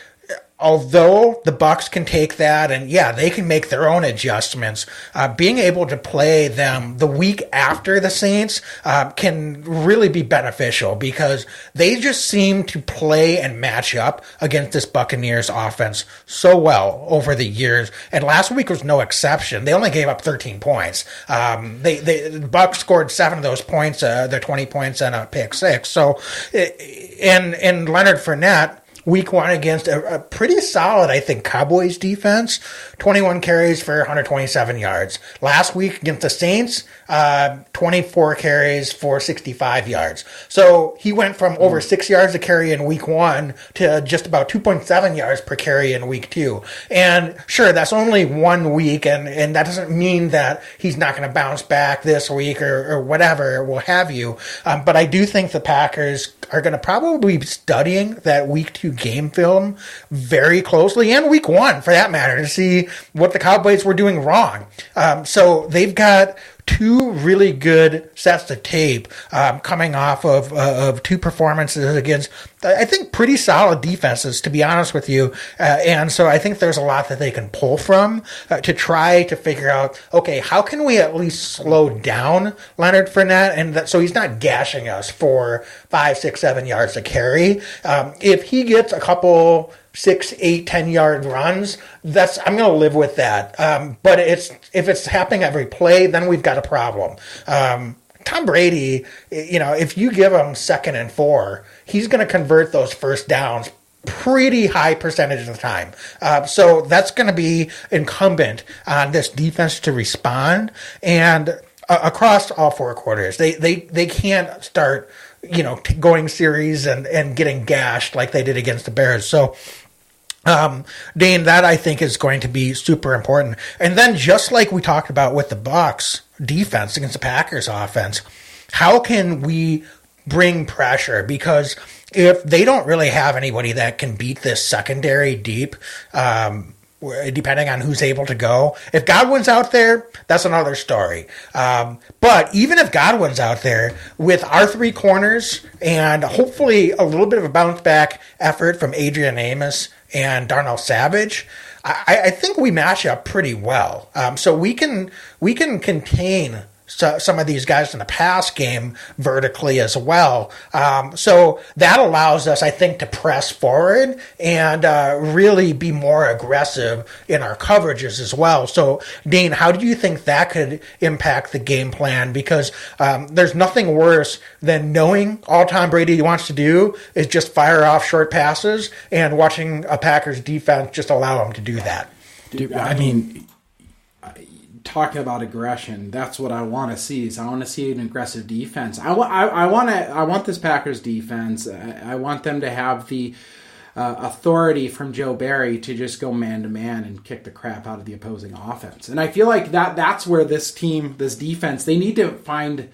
although the bucs can take that and yeah they can make their own adjustments uh, being able to play them the week after the saints uh, can really be beneficial because they just seem to play and match up against this buccaneers offense so well over the years. And last week was no exception. They only gave up 13 points. Um, they, they the bucs scored seven of those points uh, their 20 points and a pick six. So and and leonard Fournette week one against a, a, pretty solid, I think, Cowboys defense. 21 carries for 127 yards. Last week against the Saints, uh, 24 carries for 65 yards. So he went from over six yards a carry in week one to just about 2.7 yards per carry in week two. And sure, that's only one week, and, and that doesn't mean that he's not going to bounce back this week or, or whatever, will have you. Um, but I do think the Packers are going to probably be studying that week two game film very closely and week one for that matter to see what the Cowboys were doing wrong. Um, so they've got two really good sets of tape um, coming off of uh, of two performances against I think pretty solid defenses to be honest with you. Uh, and so I think there's a lot that they can pull from uh, to try to figure out okay how can we at least slow down Leonard Fournette? And that, so he's not gashing us for five six seven yards to carry. Um, if he gets a couple six, eight, ten yard runs, that's I'm going to live with that. Um, but it's if it's happening every play, then we've got a problem. Um, Tom Brady, you know, if you give him second and four, he's going to convert those first downs pretty high percentage of the time. Uh, so that's going to be incumbent on this defense to respond and uh, across all four quarters. They they they can't start you know going series and and getting gashed like they did against the Bears. So um, Dane, that I think is going to be super important. And then just like we talked about with the Bucs defense against the Packers offense, how can we bring pressure? Because if they don't really have anybody that can beat this secondary deep, um, depending on who's able to go. If Godwin's out there, that's another story. Um, but even if Godwin's out there, with our three corners and hopefully a little bit of a bounce back effort from Adrian Amos and Darnell Savage, I, I think we match up pretty well. Um, so we can we can contain so, some of these guys in the pass game vertically as well. Um, so that allows us, I think, to press forward and uh, really be more aggressive in our coverages as well. So, Dean, how do you think that could impact the game plan? Because um, there's nothing worse than knowing all Tom Brady wants to do is just fire off short passes and watching a Packers defense just allow him to do that. Dude, I mean, talking about aggression, that's what I want to see. Is I want to see an aggressive defense. I, I, I want to. I want this Packers defense. I, I want them to have the uh, authority from Joe Barry to just go man to man and kick the crap out of the opposing offense. And I feel like that that's where this team, this defense, they need to find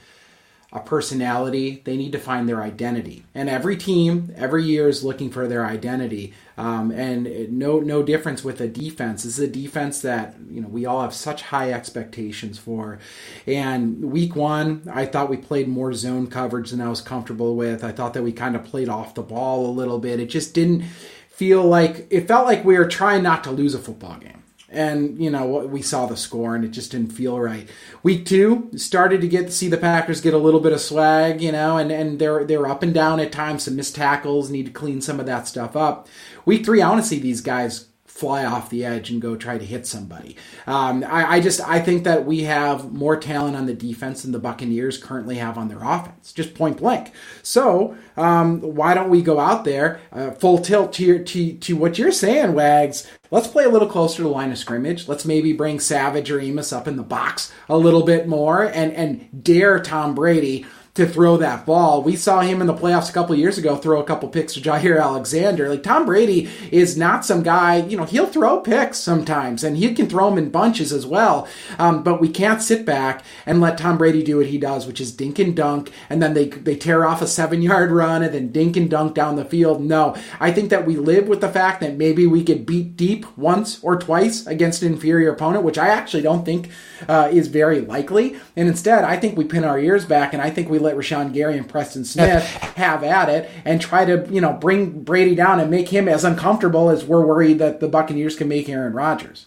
a personality. They need to find their identity. And every team, every year is looking for their identity. Um, and no no difference with a defense. This is a defense that you know we all have such high expectations for. And week one, I thought we played more zone coverage than I was comfortable with. I thought that we kind of played off the ball a little bit. It just didn't feel like it felt like we were trying not to lose a football game and you know we saw the score and it just didn't feel right week two started to get to see the packers get a little bit of swag you know and and they're they're up and down at times some missed tackles need to clean some of that stuff up week three i want to see these guys fly off the edge and go try to hit somebody. Um, I, I, just I think that we have more talent on the defense than the Buccaneers currently have on their offense, just point blank. So um, why don't we go out there uh, full tilt to, your, to to what you're saying, Wags? Let's play a little closer to the line of scrimmage. Let's maybe bring Savage or Amos up in the box a little bit more and and dare Tom Brady to throw that ball. We saw him in the playoffs a couple years ago throw a couple picks to Jaire Alexander. Like Tom Brady is not some guy, you know, he'll throw picks sometimes and he can throw them in bunches as well. Um, but we can't sit back and let Tom Brady do what he does, which is dink and dunk, and then they they tear off a seven yard run and then dink and dunk down the field. No, I think that we live with the fact that maybe we get beat deep once or twice against an inferior opponent, which I actually don't think uh, is very likely. And instead, I think we pin our ears back and I think we let Rashan Gary and Preston Smith have at it and try to, you know, bring Brady down and make him as uncomfortable as we're worried that the Buccaneers can make Aaron Rodgers.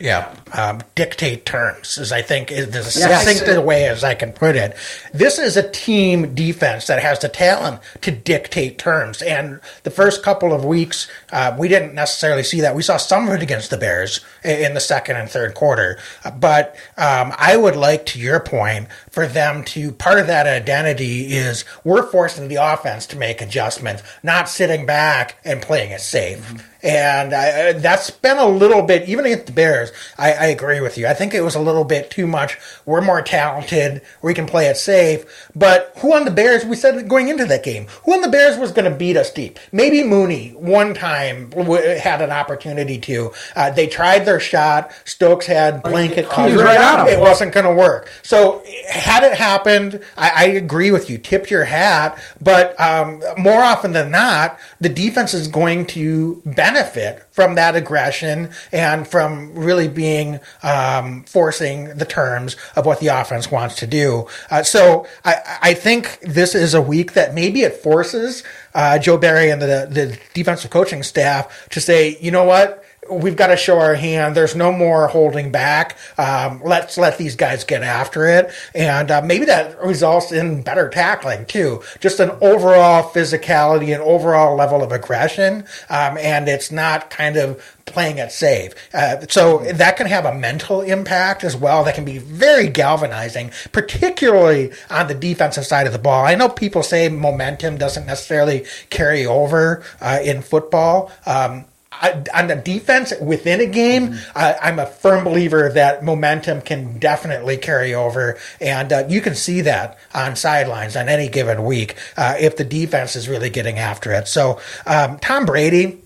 Yeah, um, dictate terms is I think is the succinct way as I can put it. This is a team defense that has the talent to dictate terms, and the first couple of weeks uh, we didn't necessarily see that. We saw some of it against the Bears in the second and third quarter, but um, I would like, to your point, for them to part of that identity is we're forcing the offense to make adjustments, not sitting back and playing it safe. And I, that's been a little bit, even against the Bears, I, I, agree with you. I think it was a little bit too much. We're more talented. We can play it safe. But who on the Bears, we said going into that game, who on the Bears was going to beat us deep? Maybe Mooney one time had an opportunity to. Uh, they tried their shot. Stokes had blanket coverage. Right it wasn't going to work. So had it happened, I, I, agree with you. Tip your hat. But um, more often than not, the defense is going to benefit from that aggression and from really being um, forcing the terms of what the offense wants to do. Uh, so I, I, think this is a week that maybe it forces uh, Joe Barry and the, the defensive coaching staff to say, you know what? We've got to show our hand. There's no more holding back. Um, let's let these guys get after it. And uh, maybe that results in better tackling too. Just an overall physicality and overall level of aggression. Um, and it's not kind of playing it safe. Uh, so that can have a mental impact as well. That can be very galvanizing, particularly on the defensive side of the ball. I know people say momentum doesn't necessarily carry over uh, in football. Um, I, on the defense within a game, mm-hmm. I, am a firm believer that momentum can definitely carry over, and uh, you can see that on sidelines on any given week uh, if the defense is really getting after it. So, um, Tom Brady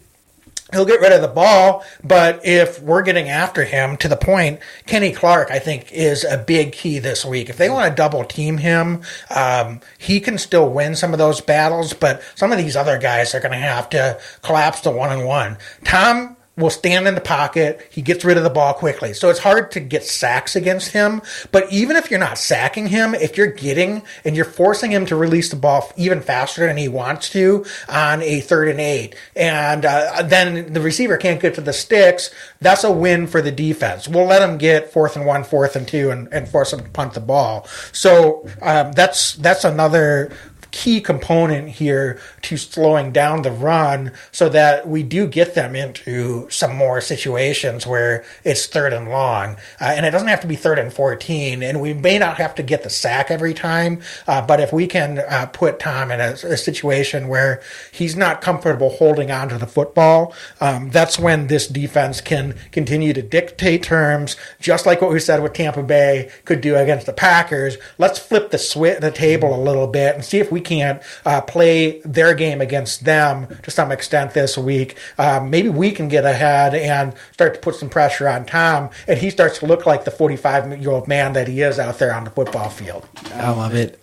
he'll get rid of the ball, but if we're getting after him to the point, Kenny Clark, I think, is a big key this week. If they want to double team him, um, he can still win some of those battles, but some of these other guys are going to have to collapse the one and one. Tom will stand in the pocket. He gets rid of the ball quickly. So it's hard to get sacks against him. But even if you're not sacking him, if you're getting and you're forcing him to release the ball even faster than he wants to on a third and eight, and uh, then the receiver can't get to the sticks, that's a win for the defense. We'll let him get fourth and one, fourth and two, and, and force him to punt the ball. So um, that's that's another key component here to slowing down the run so that we do get them into some more situations where it's third and long. Uh, and it doesn't have to be third and 14. And we may not have to get the sack every time. Uh, but if we can uh, put Tom in a, a, situation where he's not comfortable holding on to the football, um, that's when this defense can continue to dictate terms, just like what we said with Tampa Bay could do against the Packers. Let's flip the, sw- the table a little bit and see if we can't uh, play their game against them to some extent this week, um, maybe we can get ahead and start to put some pressure on Tom, and he starts to look like the 45 year old man that he is out there on the football field. I love it.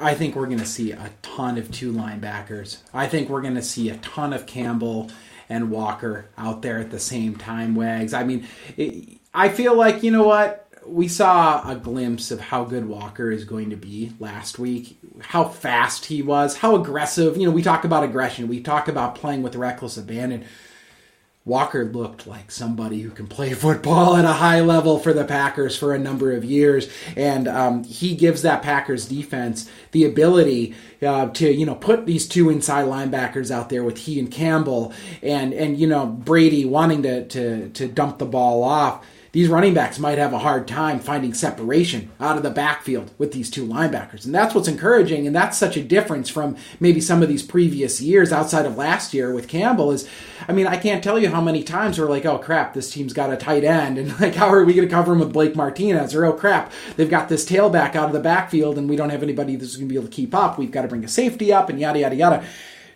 I think we're going to see a ton of two linebackers. I think we're going to see a ton of Campbell and Walker out there at the same time, Wags. I mean, it, I feel like, you know what? We saw a glimpse of how good Walker is going to be last week, how fast he was, how aggressive. You know, we talk about aggression, we talk about playing with reckless abandon. Walker looked like somebody who can play football at a high level for the Packers for a number of years, and um, he gives that Packers defense the ability uh, to you know put these two inside linebackers out there with he and Campbell, and and you know Brady wanting to to to dump the ball off these running backs might have a hard time finding separation out of the backfield with these two linebackers. And that's what's encouraging. And that's such a difference from maybe some of these previous years outside of last year with Campbell is, I mean, I can't tell you how many times we're like, oh crap, this team's got a tight end. And like, how are we going to cover him with Blake Martinez? Or oh crap, they've got this tailback out of the backfield and we don't have anybody that's going to be able to keep up. We've got to bring a safety up and yada, yada, yada.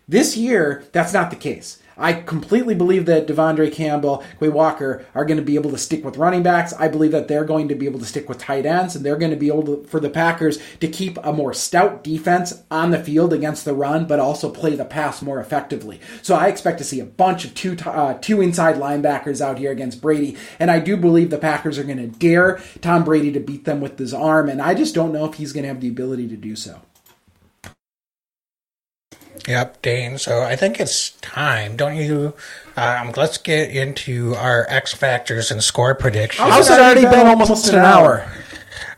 This year, that's not the case. I completely believe that De'Vondre Campbell, Quay Walker are going to be able to stick with running backs. I believe that they're going to be able to stick with tight ends, and they're going to be able to, for the Packers to keep a more stout defense on the field against the run, but also play the pass more effectively. So I expect to see a bunch of two uh, two inside linebackers out here against Brady, and I do believe the Packers are going to dare Tom Brady to beat them with his arm, and I just don't know if he's going to have the ability to do so. Yep, Dane. So I think it's time, don't you? Um, let's get into our X factors and score predictions. How's it already been almost an hour?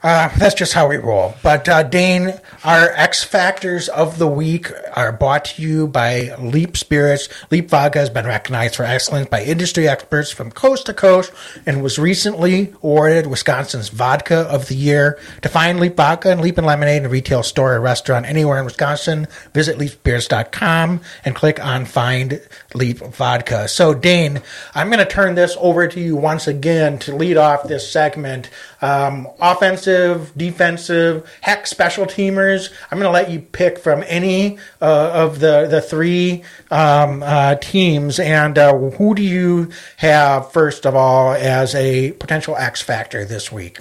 Uh, that's just how we roll. But uh, Dane, our X Factors of the week are brought to you by Leap Spirits. Leap Vodka has been recognized for excellence by industry experts from coast to coast and was recently awarded Wisconsin's Vodka of the Year. To find Leap Vodka and Leap and Lemonade in a retail store or restaurant anywhere in Wisconsin, visit leapspirits.com and click on Find Leap Vodka. So, Dane, I'm going to turn this over to you once again to lead off this segment. Um, offensive, defensive, heck, special teamers. I'm going to let you pick from any uh, of the the three um, uh, teams. And uh, who do you have first of all as a potential X factor this week?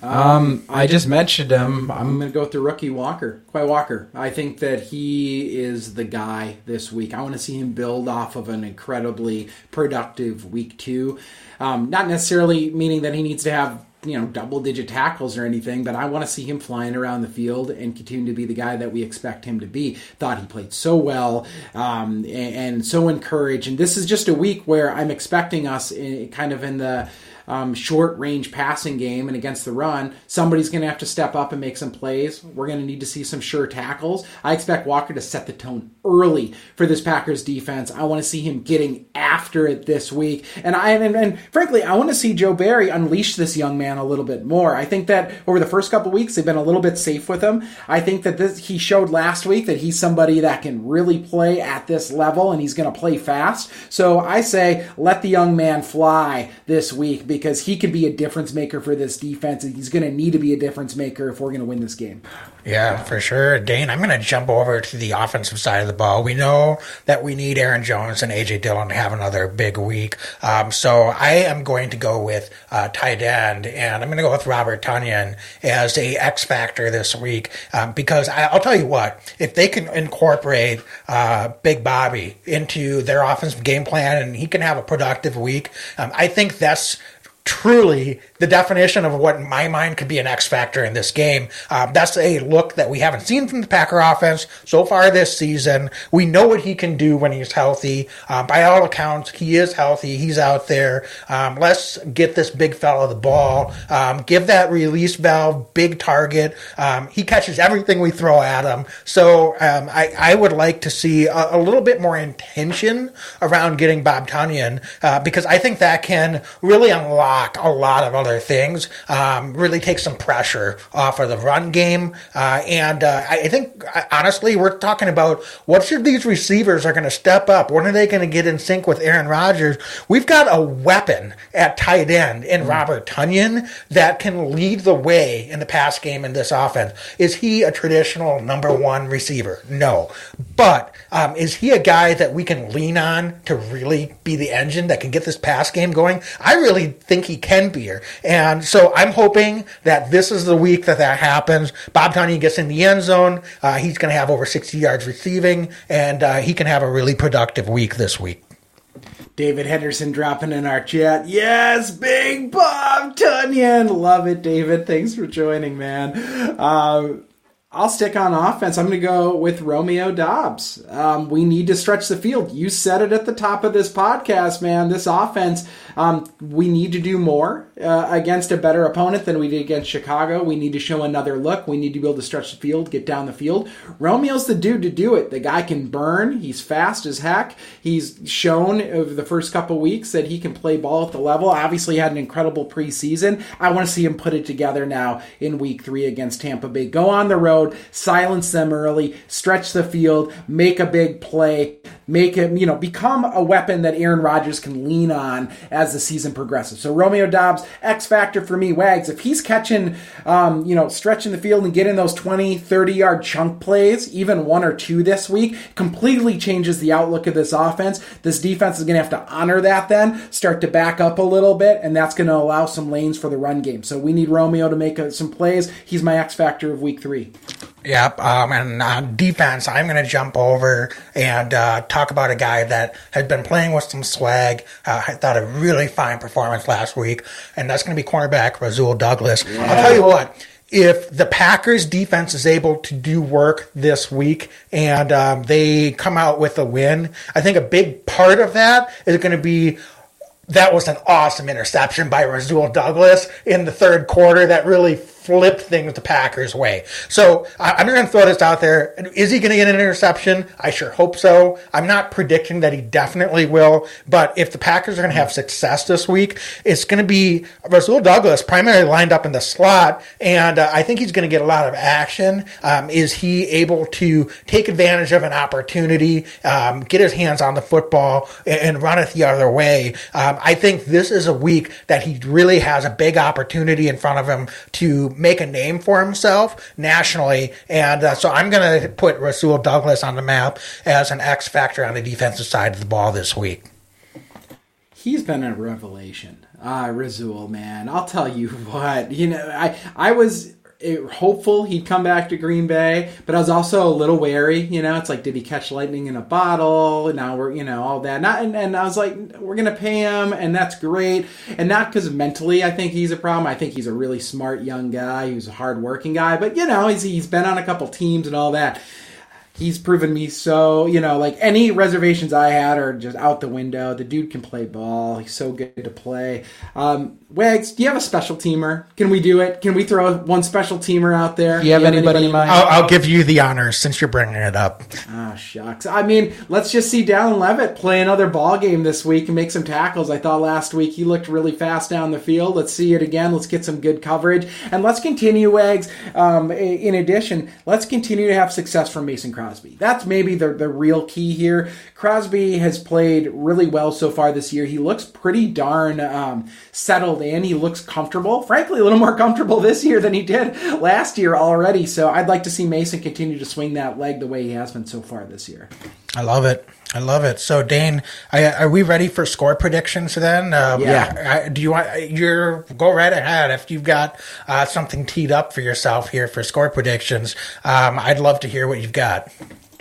Um, I just mentioned him. I'm going to go the rookie Walker, Quay Walker. I think that he is the guy this week. I want to see him build off of an incredibly productive week two. Um, not necessarily meaning that he needs to have you know double digit tackles or anything, but I want to see him flying around the field and continue to be the guy that we expect him to be. Thought he played so well um, and, and, so encouraged. And this is just a week where I'm expecting us in, kind of in the um, short range passing game and against the run, somebody's going to have to step up and make some plays. We're going to need to see some sure tackles. I expect Walker to set the tone early for this Packers defense. I want to see him getting after it this week. And I and, and frankly, I want to see Joe Barry unleash this young man a little bit more. I think that over the first couple weeks they've been a little bit safe with him. I think that this he showed last week that he's somebody that can really play at this level and he's going to play fast. So I say let the young man fly this week because he could be a difference maker for this defense and he's going to need to be a difference maker if we're going to win this game. Yeah, for sure. Dane, I'm going to jump over to the offensive side of the ball. We know that we need Aaron Jones and A.J. Dillon to have another big week. Um, so I am going to go with uh, tight end, and I'm going to go with Robert Tonyan as a X factor this week um, because I, will tell you what, if they can incorporate uh, Big Bobby into their offensive game plan and he can have a productive week, um, I think that's truly the definition of what in my mind could be an X factor in this game. Um, that's a look that we haven't seen from the Packer offense so far this season. We know what he can do when he's healthy. Um, by all accounts, he is healthy. He's out there. Um, let's get this big fella the ball. Um, give that release valve big target. Um, he catches everything we throw at him. So um, I, I, would like to see a, a, little bit more intention around getting Bob Tonyan uh, because I think that can really unlock a lot of other other things. Um, really take some pressure off of the run game. Uh, and uh, I think, honestly, we're talking about what should these receivers are going to step up? When are they going to get in sync with Aaron Rodgers? We've got a weapon at tight end in mm. Robert Tonyan that can lead the way in the pass game in this offense. Is he a traditional number one receiver? No. But um, is he a guy that we can lean on to really be the engine that can get this pass game going? I really think he can be here. And so I'm hoping that this is the week that that happens. Bob Tonyan gets in the end zone. Uh, he's going to have over 60 yards receiving, and uh, he can have a really productive week this week. David Henderson dropping in our chat. Yes, Big Bob Tonyan. Love it, David. Thanks for joining, man. Uh, I'll stick on offense. I'm going to go with Romeo Doubs. Um, we need to stretch the field. You said it at the top of this podcast, man. This offense, um, we need to do more uh, against a better opponent than we did against Chicago. We need to show another look. We need to be able to stretch the field, get down the field. Romeo's the dude to do it. The guy can burn. He's fast as heck. He's shown over the first couple weeks that he can play ball at the level. Obviously, had an incredible preseason. I want to see him put it together now in week three against Tampa Bay. Go on the road silence them early, stretch the field, make a big play, make him, you know, become a weapon that Aaron Rodgers can lean on as the season progresses. So Romeo Doubs, X factor for me, Wags. If he's catching, um, you know, stretching the field and getting those 20, 30 yard chunk plays, even one or two this week, completely changes the outlook of this offense. This defense is going to have to honor that then, start to back up a little bit, and that's going to allow some lanes for the run game. So we need Romeo to make uh, some plays. He's my X factor of week three. Yep. Um, and on defense, I'm going to jump over and uh, talk about a guy that has been playing with some swag. Uh, I thought a really fine performance last week, and that's going to be cornerback Rasul Douglas. I'll tell you what if the Packers defense is able to do work this week and um, they come out with a win, I think a big part of that is going to be that was an awesome interception by Rasul Douglas in the third quarter that really flipped things the Packers' way. So I, am going to throw this out there. Is he going to get an interception? I sure hope so. I'm not predicting that he definitely will, but if the Packers are going to have success this week, it's going to be Rasul Douglas primarily lined up in the slot, and uh, I think he's going to get a lot of action. Um, is he able to take advantage of an opportunity, um, get his hands on the football, and, and run it the other way? Um, I think this is a week that he really has a big opportunity in front of him to make a name for himself nationally. And uh, so I'm going to put Rasul Douglas on the map as an X factor on the defensive side of the ball this week. He's been a revelation. Ah, Rasul, man. I'll tell you what. You know, I I was hopeful he'd come back to Green Bay, but I was also a little wary. You know, it's like, did he catch lightning in a bottle? And Now we're, you know, all that. Not, and, and I was like, we're gonna pay him, and that's great. And not because mentally I think he's a problem. I think he's a really smart young guy. He's a hardworking guy, but you know, he's he's been on a couple teams and all that he's proven me so you know like any reservations i had are just out the window the dude can play ball he's so good to play um, wags do you have a special teamer? Can we do it? Can we throw one special teamer out there? Do you have, do you have anybody, anybody, in mind? I'll, I'll, give you the honors since you're bringing it up. Ah oh, shucks. I mean let's just see Dallin Leavitt play another ball game this week and make some tackles. I thought last week he looked really fast down the field. Let's see it again. Let's get some good coverage. And let's continue wags um, in addition let's continue to have success from mason Crosby Crosby. That's maybe the, the real key here. Crosby has played really well so far this year. He looks pretty darn um, settled in. He looks comfortable. Frankly, a little more comfortable this year than he did last year already. So I'd like to see Mason continue to swing that leg the way he has been so far this year. I love it. I love it. So, Dane, are we ready for score predictions then? Um, yeah. do you want your go right ahead if you've got uh, something teed up for yourself here for score predictions? Um, I'd love to hear what you've got.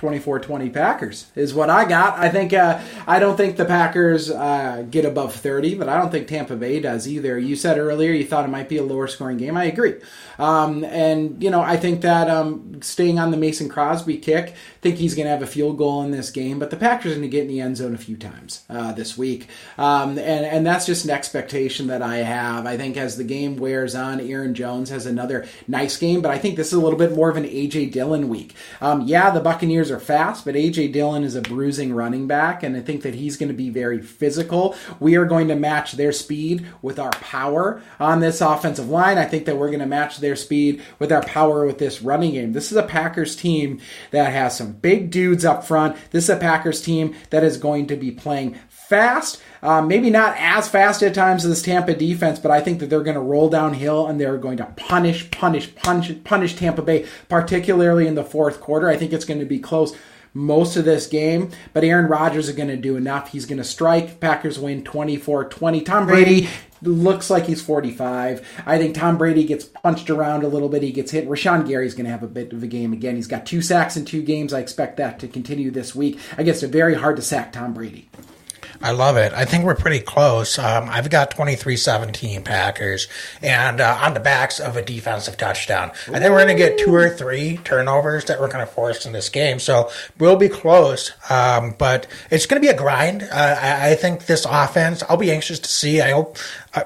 24-20 Packers is what I got. I think uh, I don't think the Packers uh, get above 30, but I don't think Tampa Bay does either. You said earlier you thought it might be a lower scoring game. I agree. Um, and, you know, I think that um, staying on the Mason Crosby kick, I think he's going to have a field goal in this game, but the Packers are going to get in the end zone a few times uh, this week. Um, and, and that's just an expectation that I have. I think as the game wears on, Aaron Jones has another nice game, but I think this is a little bit more of an A.J. Dillon week. Um, yeah, the Buccaneers are fast, but A.J. Dillon is a bruising running back, and I think that he's going to be very physical. We are going to match their speed with our power on this offensive line. I think that we're going to match their speed, with our power with this running game. This is a Packers team that has some big dudes up front. This is a Packers team that is going to be playing fast. Um, maybe not as fast at times as this Tampa defense, but I think that they're going to roll downhill and they're going to punish, punish, punish, punish Tampa Bay, particularly in the fourth quarter. I think it's going to be close most of this game, but Aaron Rodgers is going to do enough. He's going to strike. Packers win 24 20. Tom Brady looks like he's 45. I think Tom Brady gets punched around a little bit. He gets hit. Rashan Gary's going to have a bit of a game again. He's got two sacks in two games. I expect that to continue this week. I guess it's very hard to sack Tom Brady. I love it. I think we're pretty close. Um, I've got 23-17 Packers, and uh, on the backs of a defensive touchdown. I think we're going to get two or three turnovers that we're going to force in this game, so we'll be close. Um, but it's going to be a grind. Uh, I, I, think this offense. I'll be anxious to see. I hope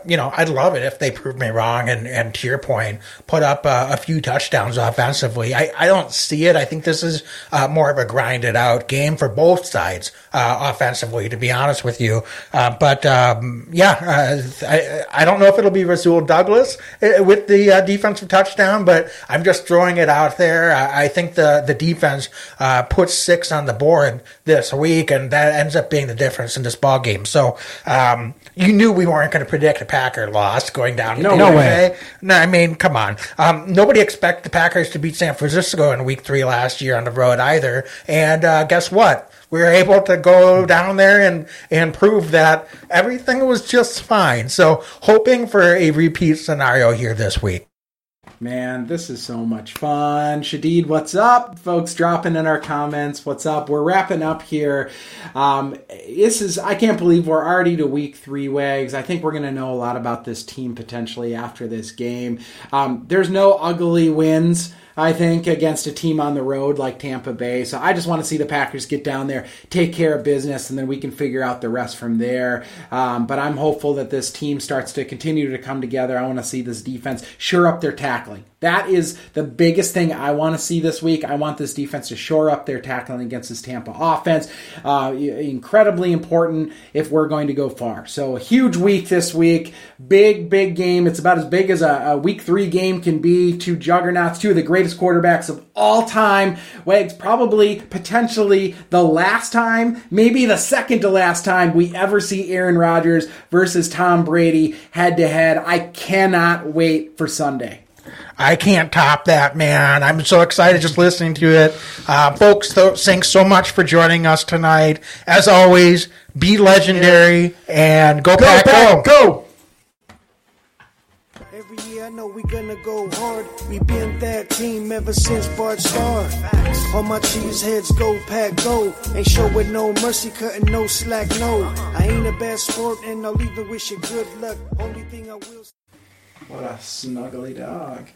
you know, I'd love it if they prove me wrong and, and to your point, put up uh, a few touchdowns offensively. I, I don't see it. I think this is uh, more of a grinded out game for both sides uh, offensively, to be honest with you. Uh, but um, yeah, uh, I, I don't know if it'll be Rasul Douglas with the defensive touchdown, but I'm just throwing it out there. I, I think the, the defense puts six on the board this week, and that ends up being the difference in this ball game. So um, you knew we weren't going to predict a Packer loss going down. No, no way. No, I mean, come on. Um, nobody expected the Packers to beat San Francisco in Week Three last year on the road either. And uh, guess what? We were able to go down there and and prove that everything was just fine. So, hoping for a repeat scenario here this week. Man, this is so much fun. Shadid, what's up? Folks dropping in our comments. What's up? We're wrapping up here. Um, this is, I can't believe we're already to week three, Wags. I think we're going to know a lot about this team potentially after this game. Um, there's no ugly wins. I think, against a team on the road like Tampa Bay. So I just want to see the Packers get down there, take care of business, and then we can figure out the rest from there. Um, but I'm hopeful that this team starts to continue to come together. I want to see this defense shore up their tackling. That is the biggest thing I want to see this week. I want this defense to shore up their tackling against this Tampa offense. Uh, incredibly important if we're going to go far. So a huge week this week. Big, big game. It's about as big as a, a week three game can be. Two juggernauts, two of the greatest quarterbacks of all time. Wags, probably, potentially the last time, maybe the second to last time we ever see Aaron Rodgers versus Tom Brady head to head. I cannot wait for Sunday. I can't top that, man. I'm so excited just listening to it. Uh, folks, th- thanks so much for joining us tonight. As always, be legendary and go, Go back, back, go. Every year I know we gonna go hard. We been that team ever since Bart started. All my cheese heads go pack go. Ain't showing no mercy, cutting no slack, no. I ain't a bad sport and I'll even wish you good luck. Only thing I will What a snuggly dog.